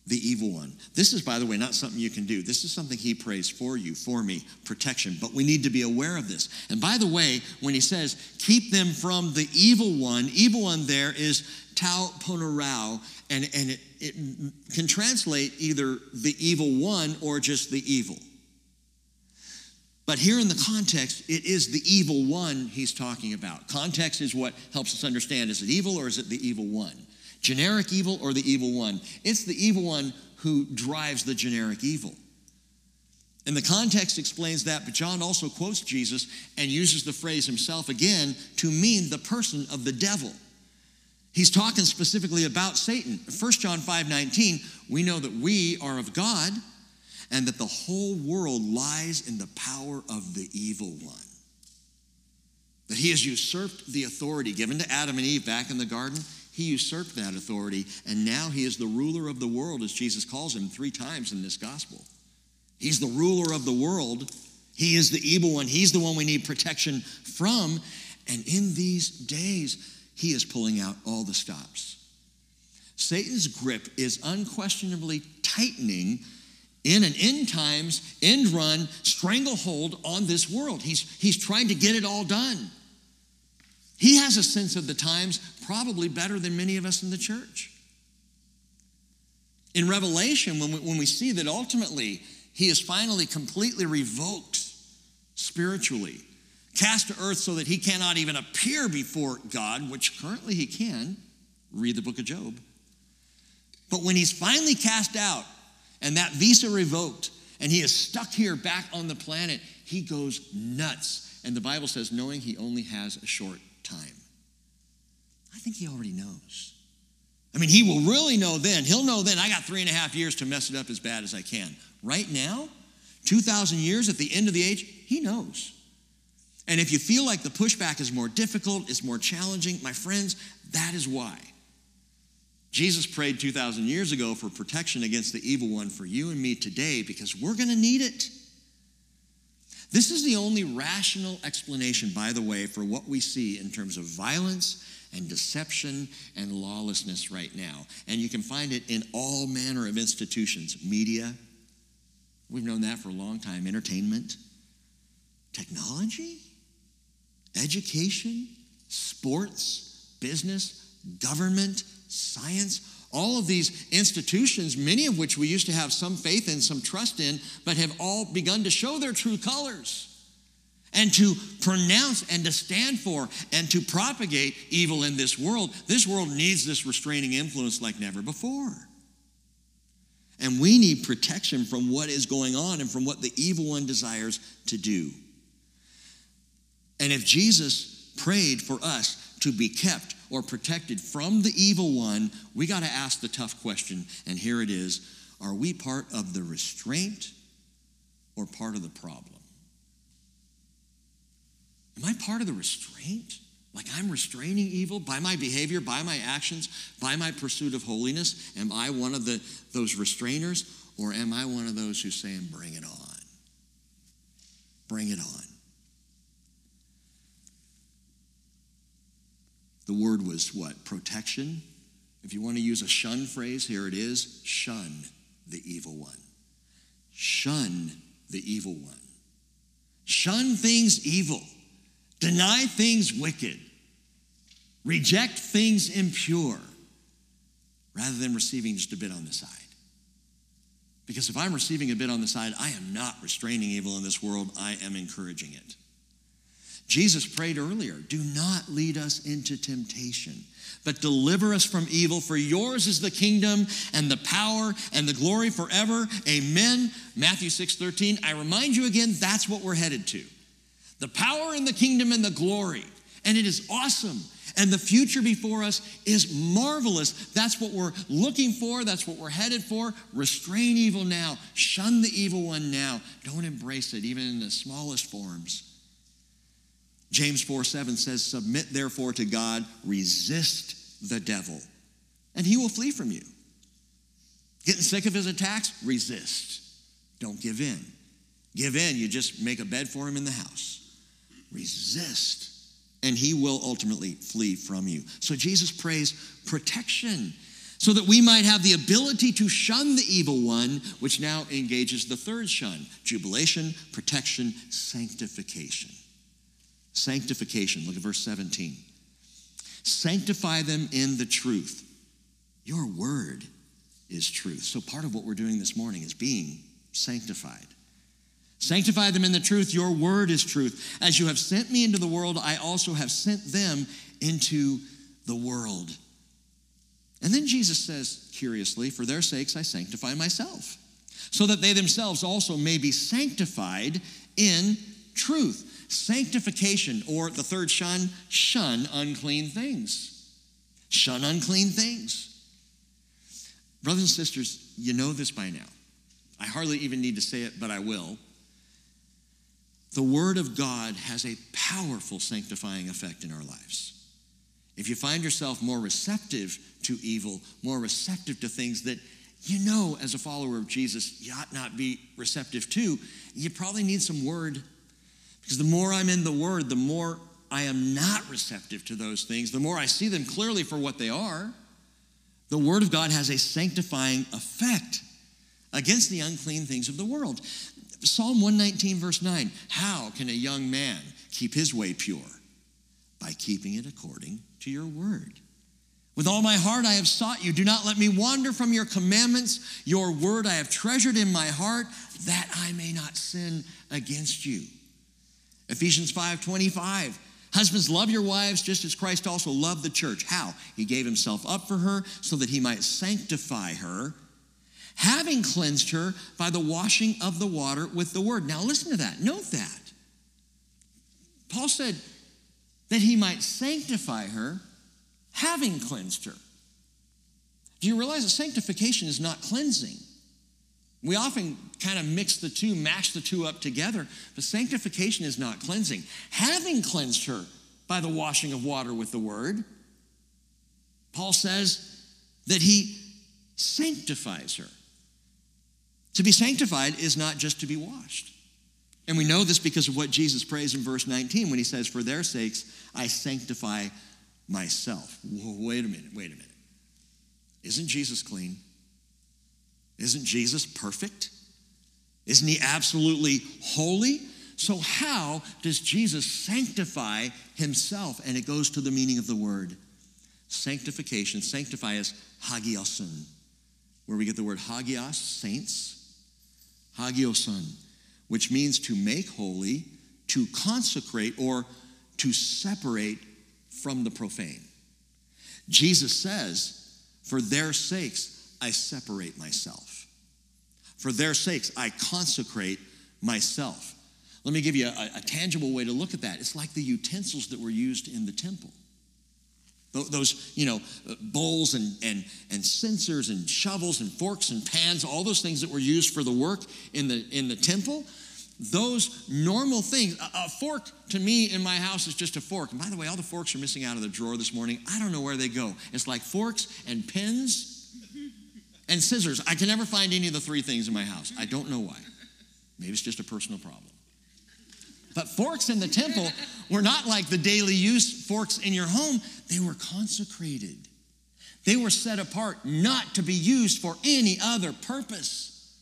Speaker 1: the evil one. This is, by the way, not something you can do. This is something he prays for you, for me, protection. But we need to be aware of this. And by the way, when he says, keep them from the evil one, evil one there is tou ponerou, and, and it, it can translate either the evil one or just the evil. But here in the context, it is the evil one he's talking about. Context is what helps us understand is it evil or is it the evil one? Generic evil or the evil one? It's the evil one who drives the generic evil. And the context explains that, but John also quotes Jesus and uses the phrase himself again to mean the person of the devil. He's talking specifically about Satan. 1 John 5 19, we know that we are of God and that the whole world lies in the power of the evil one. That he has usurped the authority given to Adam and Eve back in the garden he usurped that authority, and now he is the ruler of the world, as Jesus calls him three times in this gospel. He's the ruler of the world. He is the evil one. He's the one we need protection from. And in these days, he is pulling out all the stops. Satan's grip is unquestionably tightening in an end times, end run, stranglehold on this world. He's, he's trying to get it all done. He has a sense of the times probably better than many of us in the church. In Revelation, when we, when we see that ultimately he is finally completely revoked spiritually, cast to earth so that he cannot even appear before God, which currently he can, read the book of Job. But when he's finally cast out and that visa revoked and he is stuck here back on the planet, he goes nuts. And the Bible says, knowing he only has a short time. I think he already knows. I mean, he will really know then. He'll know then, I got three and a half years to mess it up as bad as I can. Right now, 2,000 years at the end of the age, he knows. And if you feel like the pushback is more difficult, is more challenging, my friends, that is why. Jesus prayed 2,000 years ago for protection against the evil one for you and me today because we're going to need it. This is the only rational explanation, by the way, for what we see in terms of violence and deception and lawlessness right now. And you can find it in all manner of institutions media, we've known that for a long time, entertainment, technology, education, sports, business, government, science, all of these institutions, many of which we used to have some faith in, some trust in, but have all begun to show their true colors and to pronounce and to stand for and to propagate evil in this world. This world needs this restraining influence like never before. And we need protection from what is going on and from what the evil one desires to do. And if Jesus prayed for us to be kept or protected from the evil one, we got to ask the tough question. And here it is Are we part of the restraint or part of the problem? Am I part of the restraint? Like I'm restraining evil by my behavior, by my actions, by my pursuit of holiness? Am I one of the, those restrainers? Or am I one of those who's saying, bring it on? Bring it on. The word was what? Protection. If you want to use a shun phrase, here it is shun the evil one. Shun the evil one. Shun things evil. Deny things wicked. Reject things impure rather than receiving just a bit on the side. Because if I'm receiving a bit on the side, I am not restraining evil in this world, I am encouraging it. Jesus prayed earlier do not lead us into temptation, but deliver us from evil. For yours is the kingdom and the power and the glory forever. Amen. Matthew 6 13. I remind you again, that's what we're headed to the power and the kingdom and the glory. And it is awesome. And the future before us is marvelous. That's what we're looking for. That's what we're headed for. Restrain evil now. Shun the evil one now. Don't embrace it, even in the smallest forms. James 4 7 says, Submit therefore to God, resist the devil, and he will flee from you. Getting sick of his attacks? Resist. Don't give in. Give in, you just make a bed for him in the house. Resist, and he will ultimately flee from you. So Jesus prays protection so that we might have the ability to shun the evil one, which now engages the third shun jubilation, protection, sanctification. Sanctification. Look at verse 17. Sanctify them in the truth. Your word is truth. So, part of what we're doing this morning is being sanctified. Sanctify them in the truth. Your word is truth. As you have sent me into the world, I also have sent them into the world. And then Jesus says, curiously, for their sakes I sanctify myself, so that they themselves also may be sanctified in truth. Sanctification, or the third shun, shun unclean things. Shun unclean things. Brothers and sisters, you know this by now. I hardly even need to say it, but I will. The Word of God has a powerful sanctifying effect in our lives. If you find yourself more receptive to evil, more receptive to things that you know as a follower of Jesus you ought not be receptive to, you probably need some Word because the more I'm in the Word, the more I am not receptive to those things, the more I see them clearly for what they are. The Word of God has a sanctifying effect against the unclean things of the world. Psalm 119, verse 9 How can a young man keep his way pure? By keeping it according to your word. With all my heart I have sought you. Do not let me wander from your commandments. Your word I have treasured in my heart that I may not sin against you. Ephesians 5 25. Husbands, love your wives just as Christ also loved the church. How? He gave himself up for her so that he might sanctify her having cleansed her by the washing of the water with the word. Now, listen to that. Note that. Paul said that he might sanctify her, having cleansed her. Do you realize that sanctification is not cleansing? We often kind of mix the two, mash the two up together, but sanctification is not cleansing. Having cleansed her by the washing of water with the word, Paul says that he sanctifies her. To be sanctified is not just to be washed. And we know this because of what Jesus prays in verse 19 when he says, For their sakes I sanctify myself. Whoa, wait a minute, wait a minute. Isn't Jesus clean? Isn't Jesus perfect? Isn't he absolutely holy? So, how does Jesus sanctify himself? And it goes to the meaning of the word sanctification. Sanctify is hagiason, where we get the word hagios, saints hagiason, which means to make holy, to consecrate, or to separate from the profane. Jesus says, For their sakes, I separate myself. For their sakes, I consecrate myself. Let me give you a, a, tangible way to look at that. It's like the utensils that were used in the temple. Those, you know, uh, bowls and, and, and censers and shovels and forks and pans, all those things that were used for the work in the, in the temple, those normal things. A, a, fork to me in my house is just a fork. And by the way, all the forks are missing out of the drawer this morning. I don't know where they go. It's like forks and pens and scissors. I can never find any of the three things in my house. I don't know why. Maybe it's just a personal problem. But forks in the temple were not like the daily use forks in your home, they were consecrated. They were set apart not to be used for any other purpose.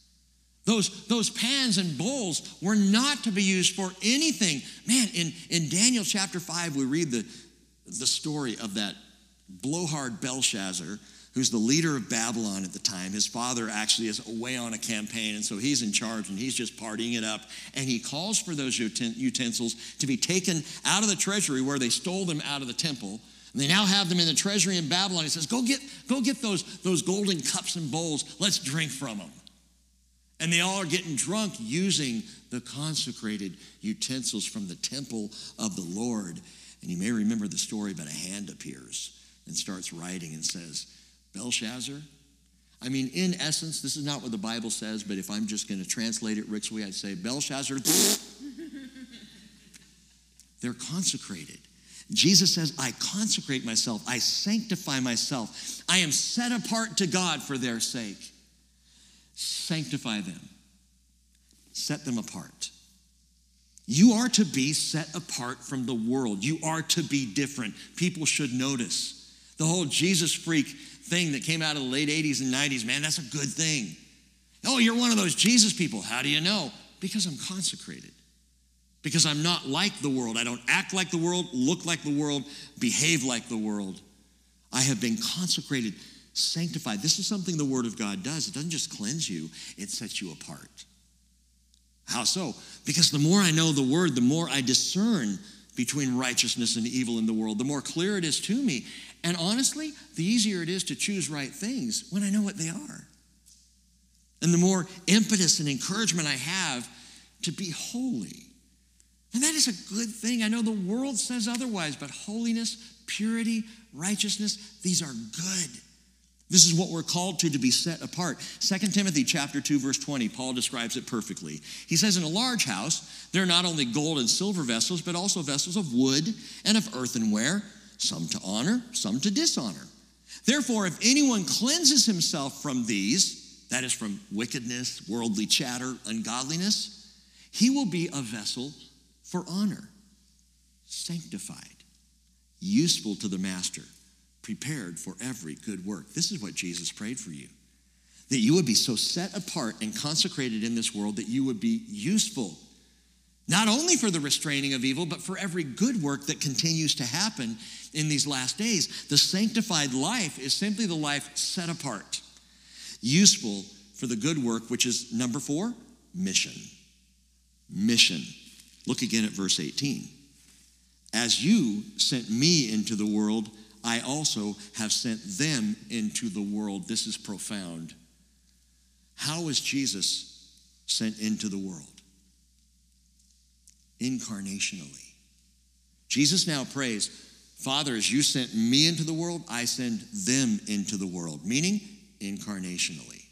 Speaker 1: Those, those pans and bowls were not to be used for anything. Man, in, in Daniel chapter 5, we read the, the story of that blowhard Belshazzar who's the leader of Babylon at the time. His father actually is away on a campaign, and so he's in charge and he's just partying it up. And he calls for those utensils to be taken out of the treasury where they stole them out of the temple. And they now have them in the treasury in Babylon. He says, Go get, go get those, those golden cups and bowls. Let's drink from them. And they all are getting drunk using the consecrated utensils from the temple of the Lord. And you may remember the story, but a hand appears and starts writing and says, Belshazzar. I mean, in essence, this is not what the Bible says, but if I'm just going to translate it Rick's way, I'd say Belshazzar. They're consecrated. Jesus says, I consecrate myself, I sanctify myself, I am set apart to God for their sake. Sanctify them, set them apart. You are to be set apart from the world. You are to be different. People should notice. The whole Jesus freak thing that came out of the late 80s and 90s, man, that's a good thing. Oh, you're one of those Jesus people. How do you know? Because I'm consecrated. Because I'm not like the world. I don't act like the world, look like the world, behave like the world. I have been consecrated, sanctified. This is something the Word of God does. It doesn't just cleanse you, it sets you apart. How so? Because the more I know the Word, the more I discern between righteousness and evil in the world, the more clear it is to me. And honestly, the easier it is to choose right things when I know what they are. And the more impetus and encouragement I have to be holy. And that is a good thing. I know the world says otherwise, but holiness, purity, righteousness, these are good. This is what we're called to to be set apart. 2 Timothy chapter 2 verse 20, Paul describes it perfectly. He says in a large house, there are not only gold and silver vessels, but also vessels of wood and of earthenware, some to honor, some to dishonor. Therefore, if anyone cleanses himself from these, that is from wickedness, worldly chatter, ungodliness, he will be a vessel for honor, sanctified, useful to the master, prepared for every good work. This is what Jesus prayed for you that you would be so set apart and consecrated in this world that you would be useful, not only for the restraining of evil, but for every good work that continues to happen in these last days. The sanctified life is simply the life set apart, useful for the good work, which is number four, mission. Mission. Look again at verse 18. As you sent me into the world, I also have sent them into the world. This is profound. How was Jesus sent into the world? Incarnationally. Jesus now prays, Father, as you sent me into the world, I send them into the world, meaning incarnationally.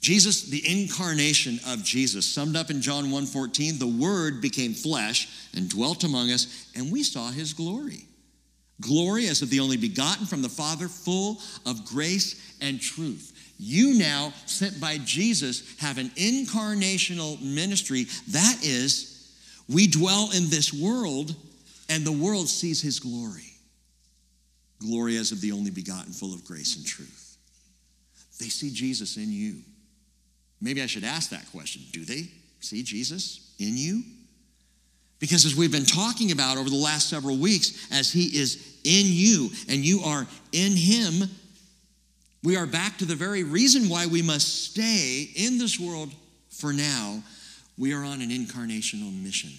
Speaker 1: Jesus, the incarnation of Jesus, summed up in John 1:14, the word became flesh and dwelt among us, and we saw his glory. Glory as of the only begotten from the Father, full of grace and truth. You now, sent by Jesus, have an incarnational ministry. That is, we dwell in this world, and the world sees his glory. Glory as of the only begotten, full of grace and truth. They see Jesus in you. Maybe I should ask that question Do they see Jesus in you? Because as we've been talking about over the last several weeks, as He is in you and you are in Him, we are back to the very reason why we must stay in this world for now. We are on an incarnational mission,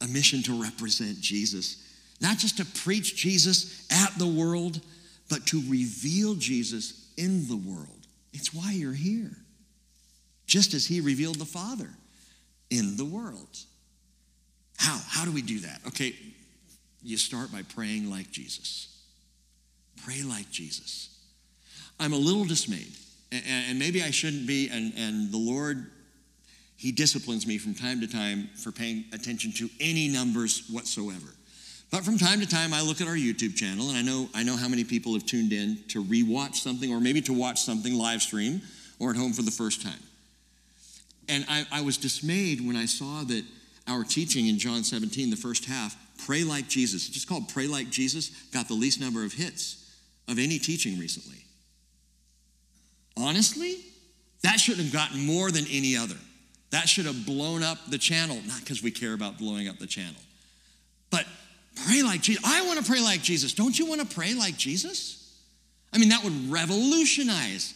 Speaker 1: a mission to represent Jesus, not just to preach Jesus at the world, but to reveal Jesus in the world. It's why you're here just as he revealed the Father in the world. How? How do we do that? Okay, you start by praying like Jesus. Pray like Jesus. I'm a little dismayed, and maybe I shouldn't be, and, and the Lord, He disciplines me from time to time for paying attention to any numbers whatsoever. But from time to time, I look at our YouTube channel, and I know, I know how many people have tuned in to rewatch something or maybe to watch something live stream or at home for the first time. And I, I was dismayed when I saw that our teaching in John 17, the first half, pray like Jesus, just called Pray Like Jesus, got the least number of hits of any teaching recently. Honestly, that should have gotten more than any other. That should have blown up the channel, not because we care about blowing up the channel, but pray like Jesus. I want to pray like Jesus. Don't you want to pray like Jesus? I mean, that would revolutionize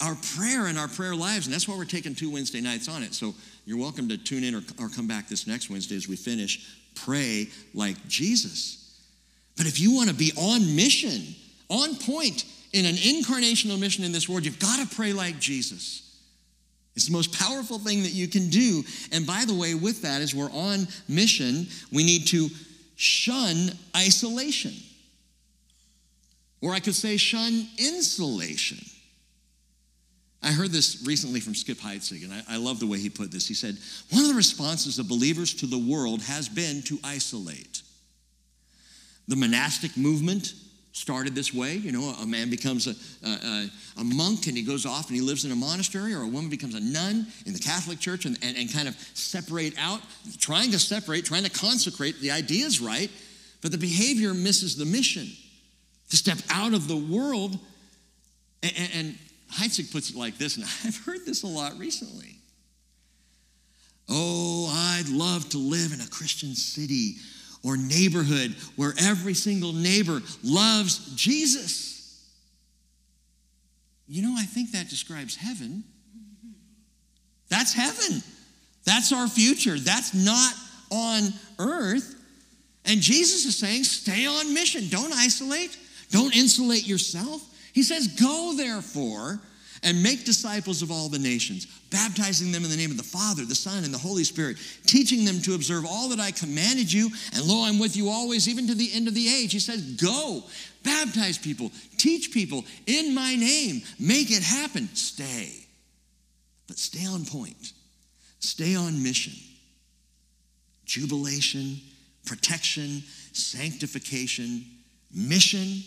Speaker 1: our prayer and our prayer lives. And that's why we're taking two Wednesday nights on it. So you're welcome to tune in or, or come back this next Wednesday as we finish. Pray like Jesus. But if you want to be on mission, on point in an incarnational mission in this world, you've got to pray like Jesus. It's the most powerful thing that you can do. And by the way, with that, as we're on mission, we need to shun isolation. Or I could say shun insulation. I heard this recently from Skip Heitzig, and I, I, love the way he put this. He said, One of the responses of believers to the world has been to isolate. The monastic movement started this way. You know, a man becomes a, a, a, monk and he goes off and he lives in a monastery, or a woman becomes a nun in the Catholic Church and, and, and kind of separate out, trying to separate, trying to consecrate. The idea is right, but the behavior misses the mission to step out of the world and, and Heitzig puts it like this, and I've heard this a lot recently. Oh, I'd love to live in a Christian city or neighborhood where every single neighbor loves Jesus. You know, I think that describes heaven. That's heaven. That's our future. That's not on earth. And Jesus is saying, stay on mission. Don't isolate. Don't insulate yourself. He says, Go therefore and make disciples of all the nations, baptizing them in the name of the Father, the Son, and the Holy Spirit, teaching them to observe all that I commanded you. And lo, I'm with you always, even to the end of the age. He says, Go, baptize people, teach people in my name, make it happen. Stay. But stay on point, stay on mission. Jubilation, protection, sanctification, mission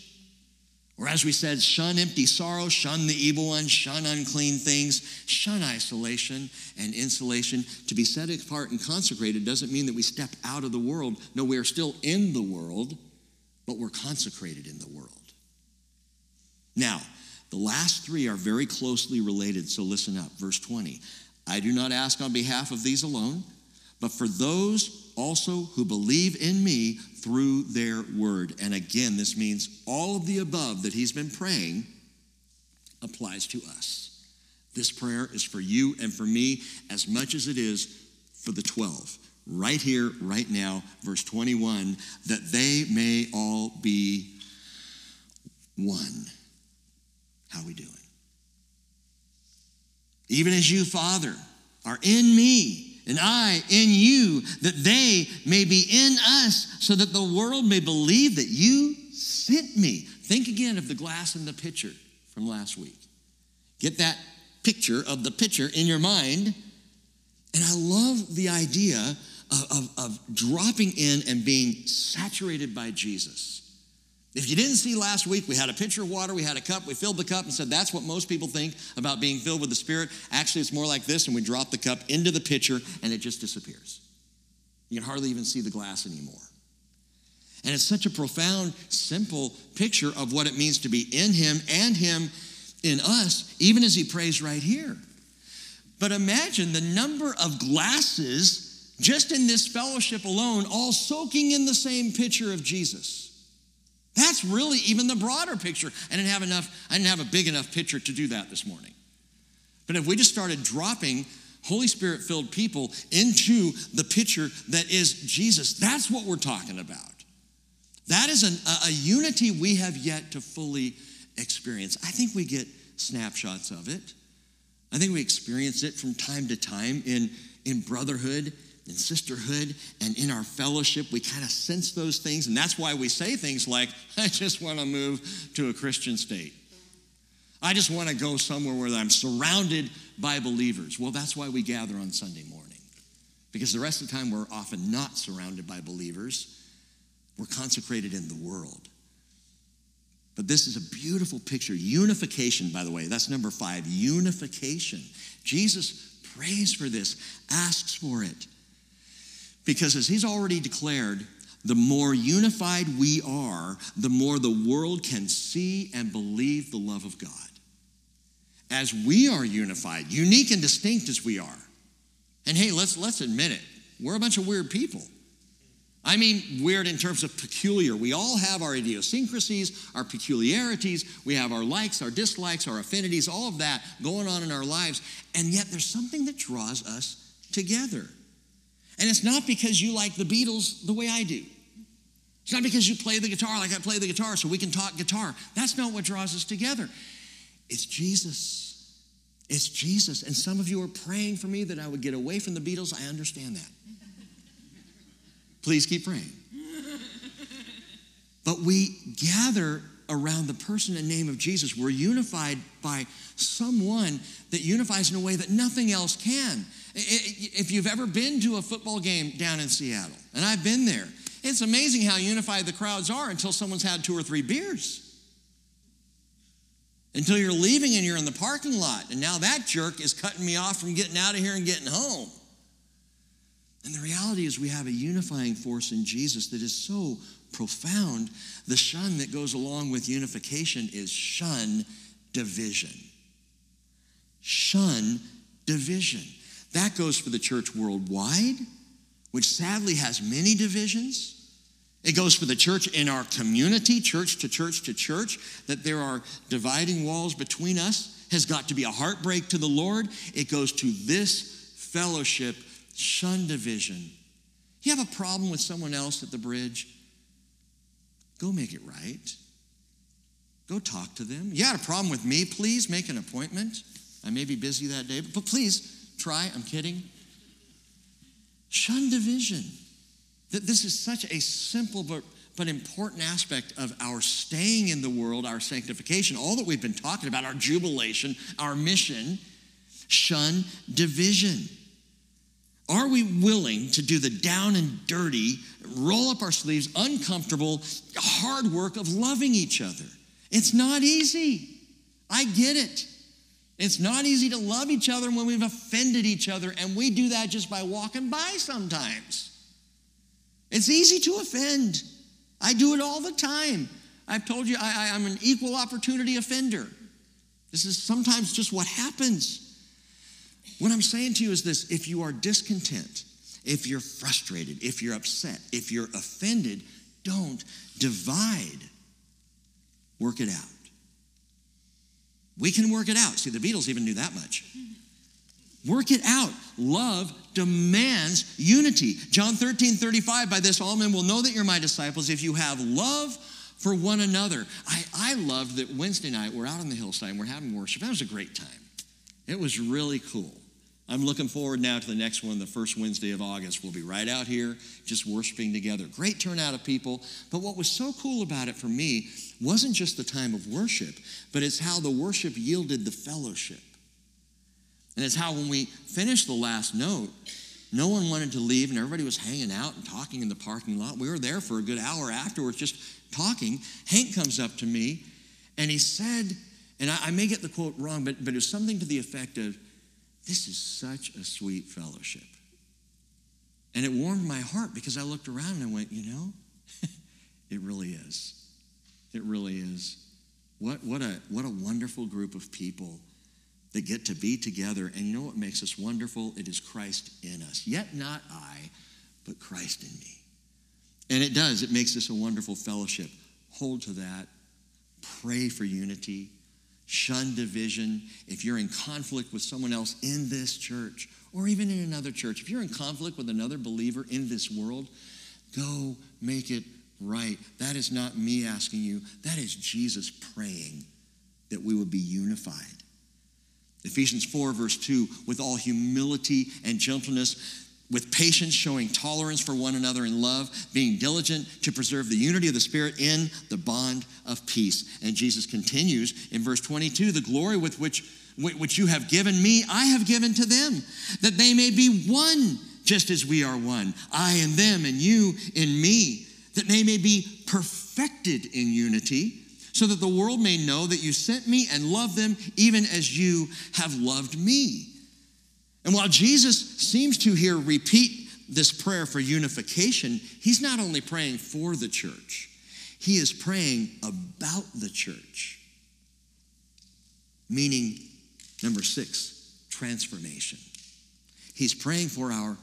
Speaker 1: Or as we said, shun empty sorrow, shun the evil one, shun unclean things, shun isolation and insulation. To be set apart and consecrated doesn't mean that we step out of the world. No, we are still in the world, but we're consecrated in the world. Now, the last three are very closely related, so listen up. Verse 20 I do not ask on behalf of these alone, but for those also who believe in me through their word. And again, this means all of the above that he's been praying applies to us. This prayer is for you and for me as much as it is for the 12. Right here, right now, verse 21 that they may all be one. How are we doing? Even as you, Father, are in me and I in you, that they may be in us, so that the world may believe that you sent me. Think again of the glass and the pitcher from last week. Get that picture of the pitcher in your mind. And I love the idea of, of, of dropping in and being saturated by Jesus. If you didn't see last week, we had a pitcher of water, we had a cup, we filled the cup and said that's what most people think about being filled with the Spirit. Actually, it's more like this, and we drop the cup into the pitcher and it just disappears. You can hardly even see the glass anymore. And it's such a profound, simple picture of what it means to be in Him and Him in us, even as He prays right here. But imagine the number of glasses just in this fellowship alone, all soaking in the same pitcher of Jesus. That's really even the broader picture. I didn't have enough, I didn't have a big enough picture to do that this morning. But if we just started dropping Holy Spirit filled people into the picture that is Jesus, that's what we're talking about. That is an, a, a unity we have yet to fully experience. I think we get snapshots of it. I think we experience it from time to time in, in brotherhood in sisterhood and in our fellowship, we kind of sense those things. And that's why we say things like, I just want to move to a Christian state. I just want to go somewhere where I'm surrounded by believers. Well, that's why we gather on Sunday morning. Because the rest of the time, we're often not surrounded by believers. We're consecrated in the world. But this is a beautiful picture. Unification, by the way, that's number five unification. Jesus prays for this, asks for it. Because as he's already declared, the more unified we are, the more the world can see and believe the love of God. As we are unified, unique and distinct as we are. And hey, let's, let's admit it, we're a bunch of weird people. I mean, weird in terms of peculiar. We all have our idiosyncrasies, our peculiarities. We have our likes, our dislikes, our affinities, all of that going on in our lives. And yet, there's something that draws us together. And it's not because you like the Beatles the way I do. It's not because you play the guitar like I play the guitar so we can talk guitar. That's not what draws us together. It's Jesus. It's Jesus. And some of you are praying for me that I would get away from the Beatles. I understand that. Please keep praying. But we gather around the person and name of Jesus. We're unified by someone that unifies in a way that nothing else can. If you've ever been to a football game down in Seattle, and I've been there, it's amazing how unified the crowds are until someone's had two or three beers. Until you're leaving and you're in the parking lot, and now that jerk is cutting me off from getting out of here and getting home. And the reality is, we have a unifying force in Jesus that is so profound. The shun that goes along with unification is shun division. Shun division. That goes for the church worldwide, which sadly has many divisions. It goes for the church in our community, church to church to church, that there are dividing walls between us, has got to be a heartbreak to the Lord. It goes to this fellowship, shun division. You have a problem with someone else at the bridge? Go make it right. Go talk to them. You had a problem with me? Please make an appointment. I may be busy that day, but please try. I'm kidding. Shun division. This is such a simple but, but important aspect of our staying in the world, our sanctification, all that we've been talking about, our jubilation, our mission. Shun division. Are we willing to do the down and dirty, roll up our sleeves, uncomfortable, hard work of loving each other? It's not easy. I get it. It's not easy to love each other when we've offended each other, and we do that just by walking by sometimes. It's easy to offend. I do it all the time. I've told you I, am an equal opportunity offender. This is sometimes just what happens. What I'm saying to you is this if you are discontent, if you're frustrated, if you're upset, if you're offended, don't divide. Work it out. We can work it out. See, the Beatles even knew that much. Work it out. Love demands unity. John 13, 35, by this all men will know that you're my disciples if you have love for one another. I, I loved that Wednesday night we're out on the hillside and we're having worship. That was a great time. It was really cool. I'm looking forward now to the next one, the first Wednesday of August. We'll be right out here just worshiping together. Great turnout of people. But what was so cool about it for me wasn't just the time of worship, but it's how the worship yielded the fellowship. And it's how when we finished the last note, no one wanted to leave and everybody was hanging out and talking in the parking lot. We were there for a good hour afterwards just talking. Hank comes up to me and he said, and I, I may get the quote wrong, but, but it was something to the effect of, This is such a sweet fellowship. And it warmed my heart because I looked around and I went, You know, it really is. It really is. What, what, a, what a wonderful group of people that get to be together. And you know what makes us wonderful? It is Christ in us. Yet not I, but Christ in me. And it does, it makes us a wonderful fellowship. Hold to that. Pray for unity. Shun division. If you're in conflict with someone else in this church or even in another church, if you're in conflict with another believer in this world, go make it right. That is not me asking you, that is Jesus praying that we would be unified. Ephesians 4, verse 2, with all humility and gentleness, with patience, showing tolerance for one another in love, being diligent to preserve the unity of the Spirit in the bond of peace. And Jesus continues in verse 22 the glory with which, which you have given me, I have given to them, that they may be one, just as we are one. I in them, and you in me, that they may be perfected in unity so that the world may know that you sent me and love them even as you have loved me. And while Jesus seems to here repeat this prayer for unification, he's not only praying for the church, he is praying about the church. Meaning, number six, transformation. He's praying for our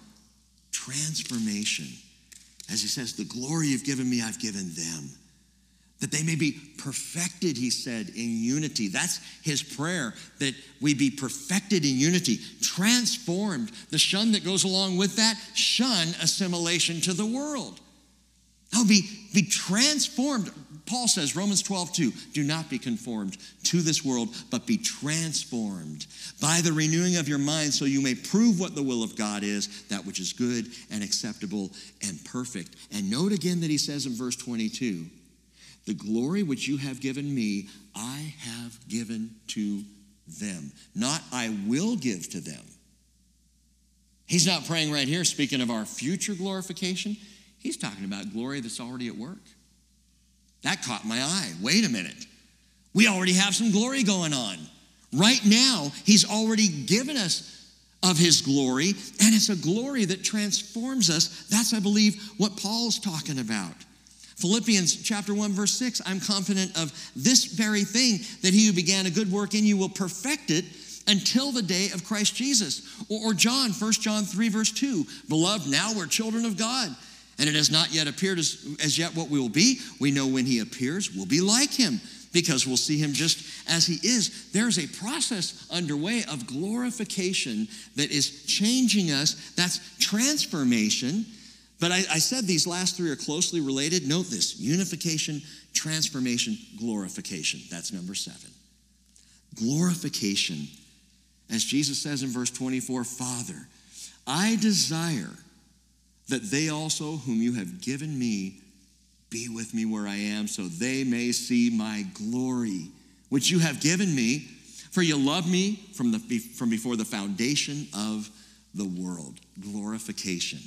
Speaker 1: transformation. As he says, the glory you've given me, I've given them that they may be perfected, he said, in unity. That's his prayer, that we be perfected in unity, transformed. The shun that goes along with that, shun assimilation to the world. No, be, be transformed. Paul says, Romans 12, 2, do not be conformed to this world, but be transformed by the renewing of your mind so you may prove what the will of God is, that which is good and acceptable and perfect. And note again that he says in verse 22, the glory which you have given me, I have given to them. Not I will give to them. He's not praying right here, speaking of our future glorification. He's talking about glory that's already at work. That caught my eye. Wait a minute. We already have some glory going on. Right now, He's already given us of His glory, and it's a glory that transforms us. That's, I believe, what Paul's talking about. Philippians chapter 1 verse 6, I'm confident of this very thing that he who began a good work in you will perfect it until the day of Christ Jesus. Or, or John, 1 John 3 verse 2, beloved, now we're children of God. And it has not yet appeared as, as yet what we will be. We know when he appears, we'll be like him because we'll see him just as he is. There's a process underway of glorification that is changing us. That's transformation but I, I, said these last three are closely related. Note this unification, transformation, glorification. That's number seven. Glorification. As Jesus says in verse 24, Father, I desire that they also, whom you have given me, be with me where I am, so they may see my glory, which you have given me. For you love me from, the, from before the foundation of the world. Glorification.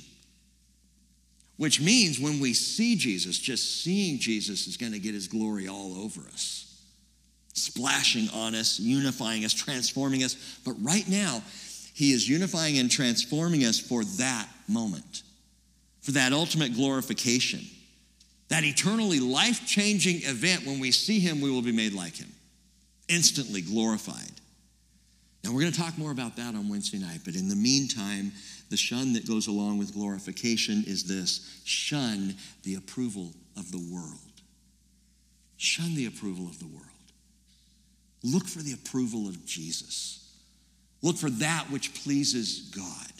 Speaker 1: Which means when we see Jesus, just seeing Jesus is going to get his glory all over us. splashing on us, unifying us, transforming us. But right now, He is unifying and transforming us for that moment, for that ultimate glorification, that eternally life changing event when we see Him, we will be made like Him, instantly glorified. Now, we're going to talk more about that on Wednesday night, but in the meantime, the shun that goes along with glorification is this shun the approval of the world. Shun the approval of the world. Look for the approval of Jesus. Look for that which pleases God.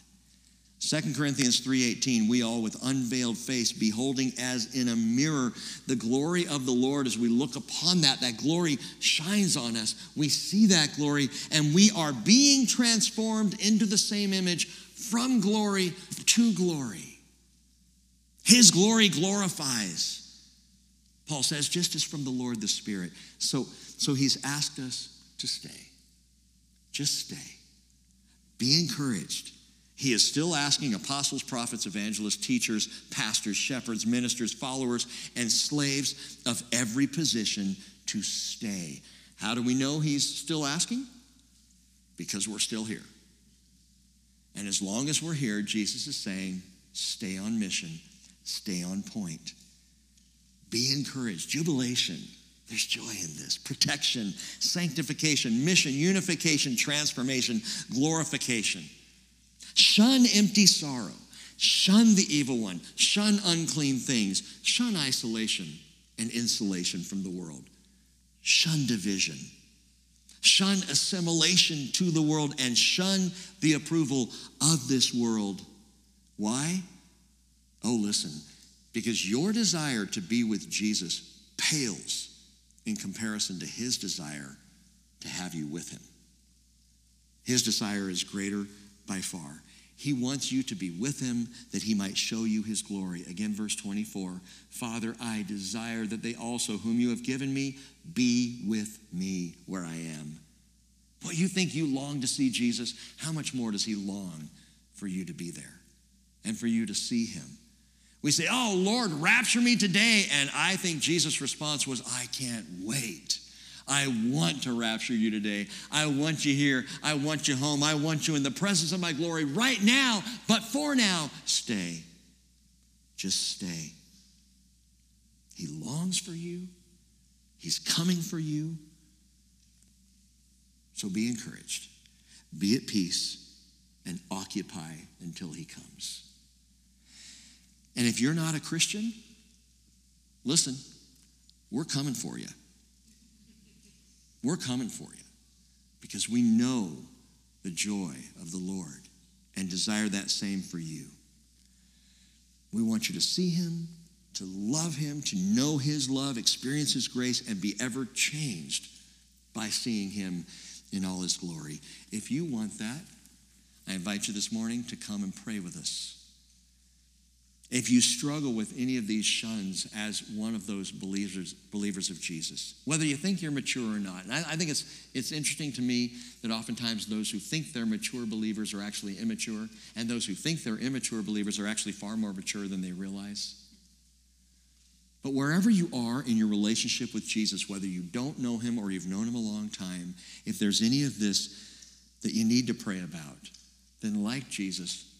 Speaker 1: 2 Corinthians 3:18 we all with unveiled face beholding as in a mirror the glory of the Lord. As we look upon that that glory shines on us. We see that glory and we are being transformed into the same image from glory to glory. His glory glorifies Paul says just as from the Lord the Spirit. So so he's asked us to stay. Just stay. Be encouraged he is still asking apostles, prophets, evangelists, teachers, pastors, shepherds, ministers, followers, and slaves of every position to stay. How do we know he's still asking? Because we're still here. And as long as we're here, Jesus is saying, stay on mission, stay on point. Be encouraged. Jubilation. There's joy in this. Protection, sanctification, mission, unification, transformation, glorification. Shun empty sorrow. Shun the evil one. Shun unclean things. Shun isolation and insulation from the world. Shun division. Shun assimilation to the world and shun the approval of this world. Why? Oh, listen, because your desire to be with Jesus pales in comparison to his desire to have you with him. His desire is greater by far. He wants you to be with him that he might show you his glory. Again, verse 24 Father, I desire that they also, whom you have given me, be with me where I am. Well, you think you long to see Jesus? How much more does he long for you to be there and for you to see him? We say, Oh, Lord, rapture me today. And I think Jesus' response was, I can't wait. I want to rapture you today. I want you here. I want you home. I want you in the presence of my glory right now. But for now, stay. Just stay. He longs for you, He's coming for you. So be encouraged, be at peace, and occupy until He comes. And if you're not a Christian, listen, we're coming for you. We're coming for you because we know the joy of the Lord and desire that same for you. We want you to see him, to love him, to know his love, experience his grace, and be ever changed by seeing him in all his glory. If you want that, I invite you this morning to come and pray with us. If you struggle with any of these shuns as one of those believers, believers of Jesus, whether you think you're mature or not, and I, I, think it's, it's interesting to me that oftentimes those who think they're mature believers are actually immature, and those who think they're immature believers are actually far more mature than they realize. But wherever you are in your relationship with Jesus, whether you don't know him or you've known him a long time, if there's any of this that you need to pray about, then like Jesus,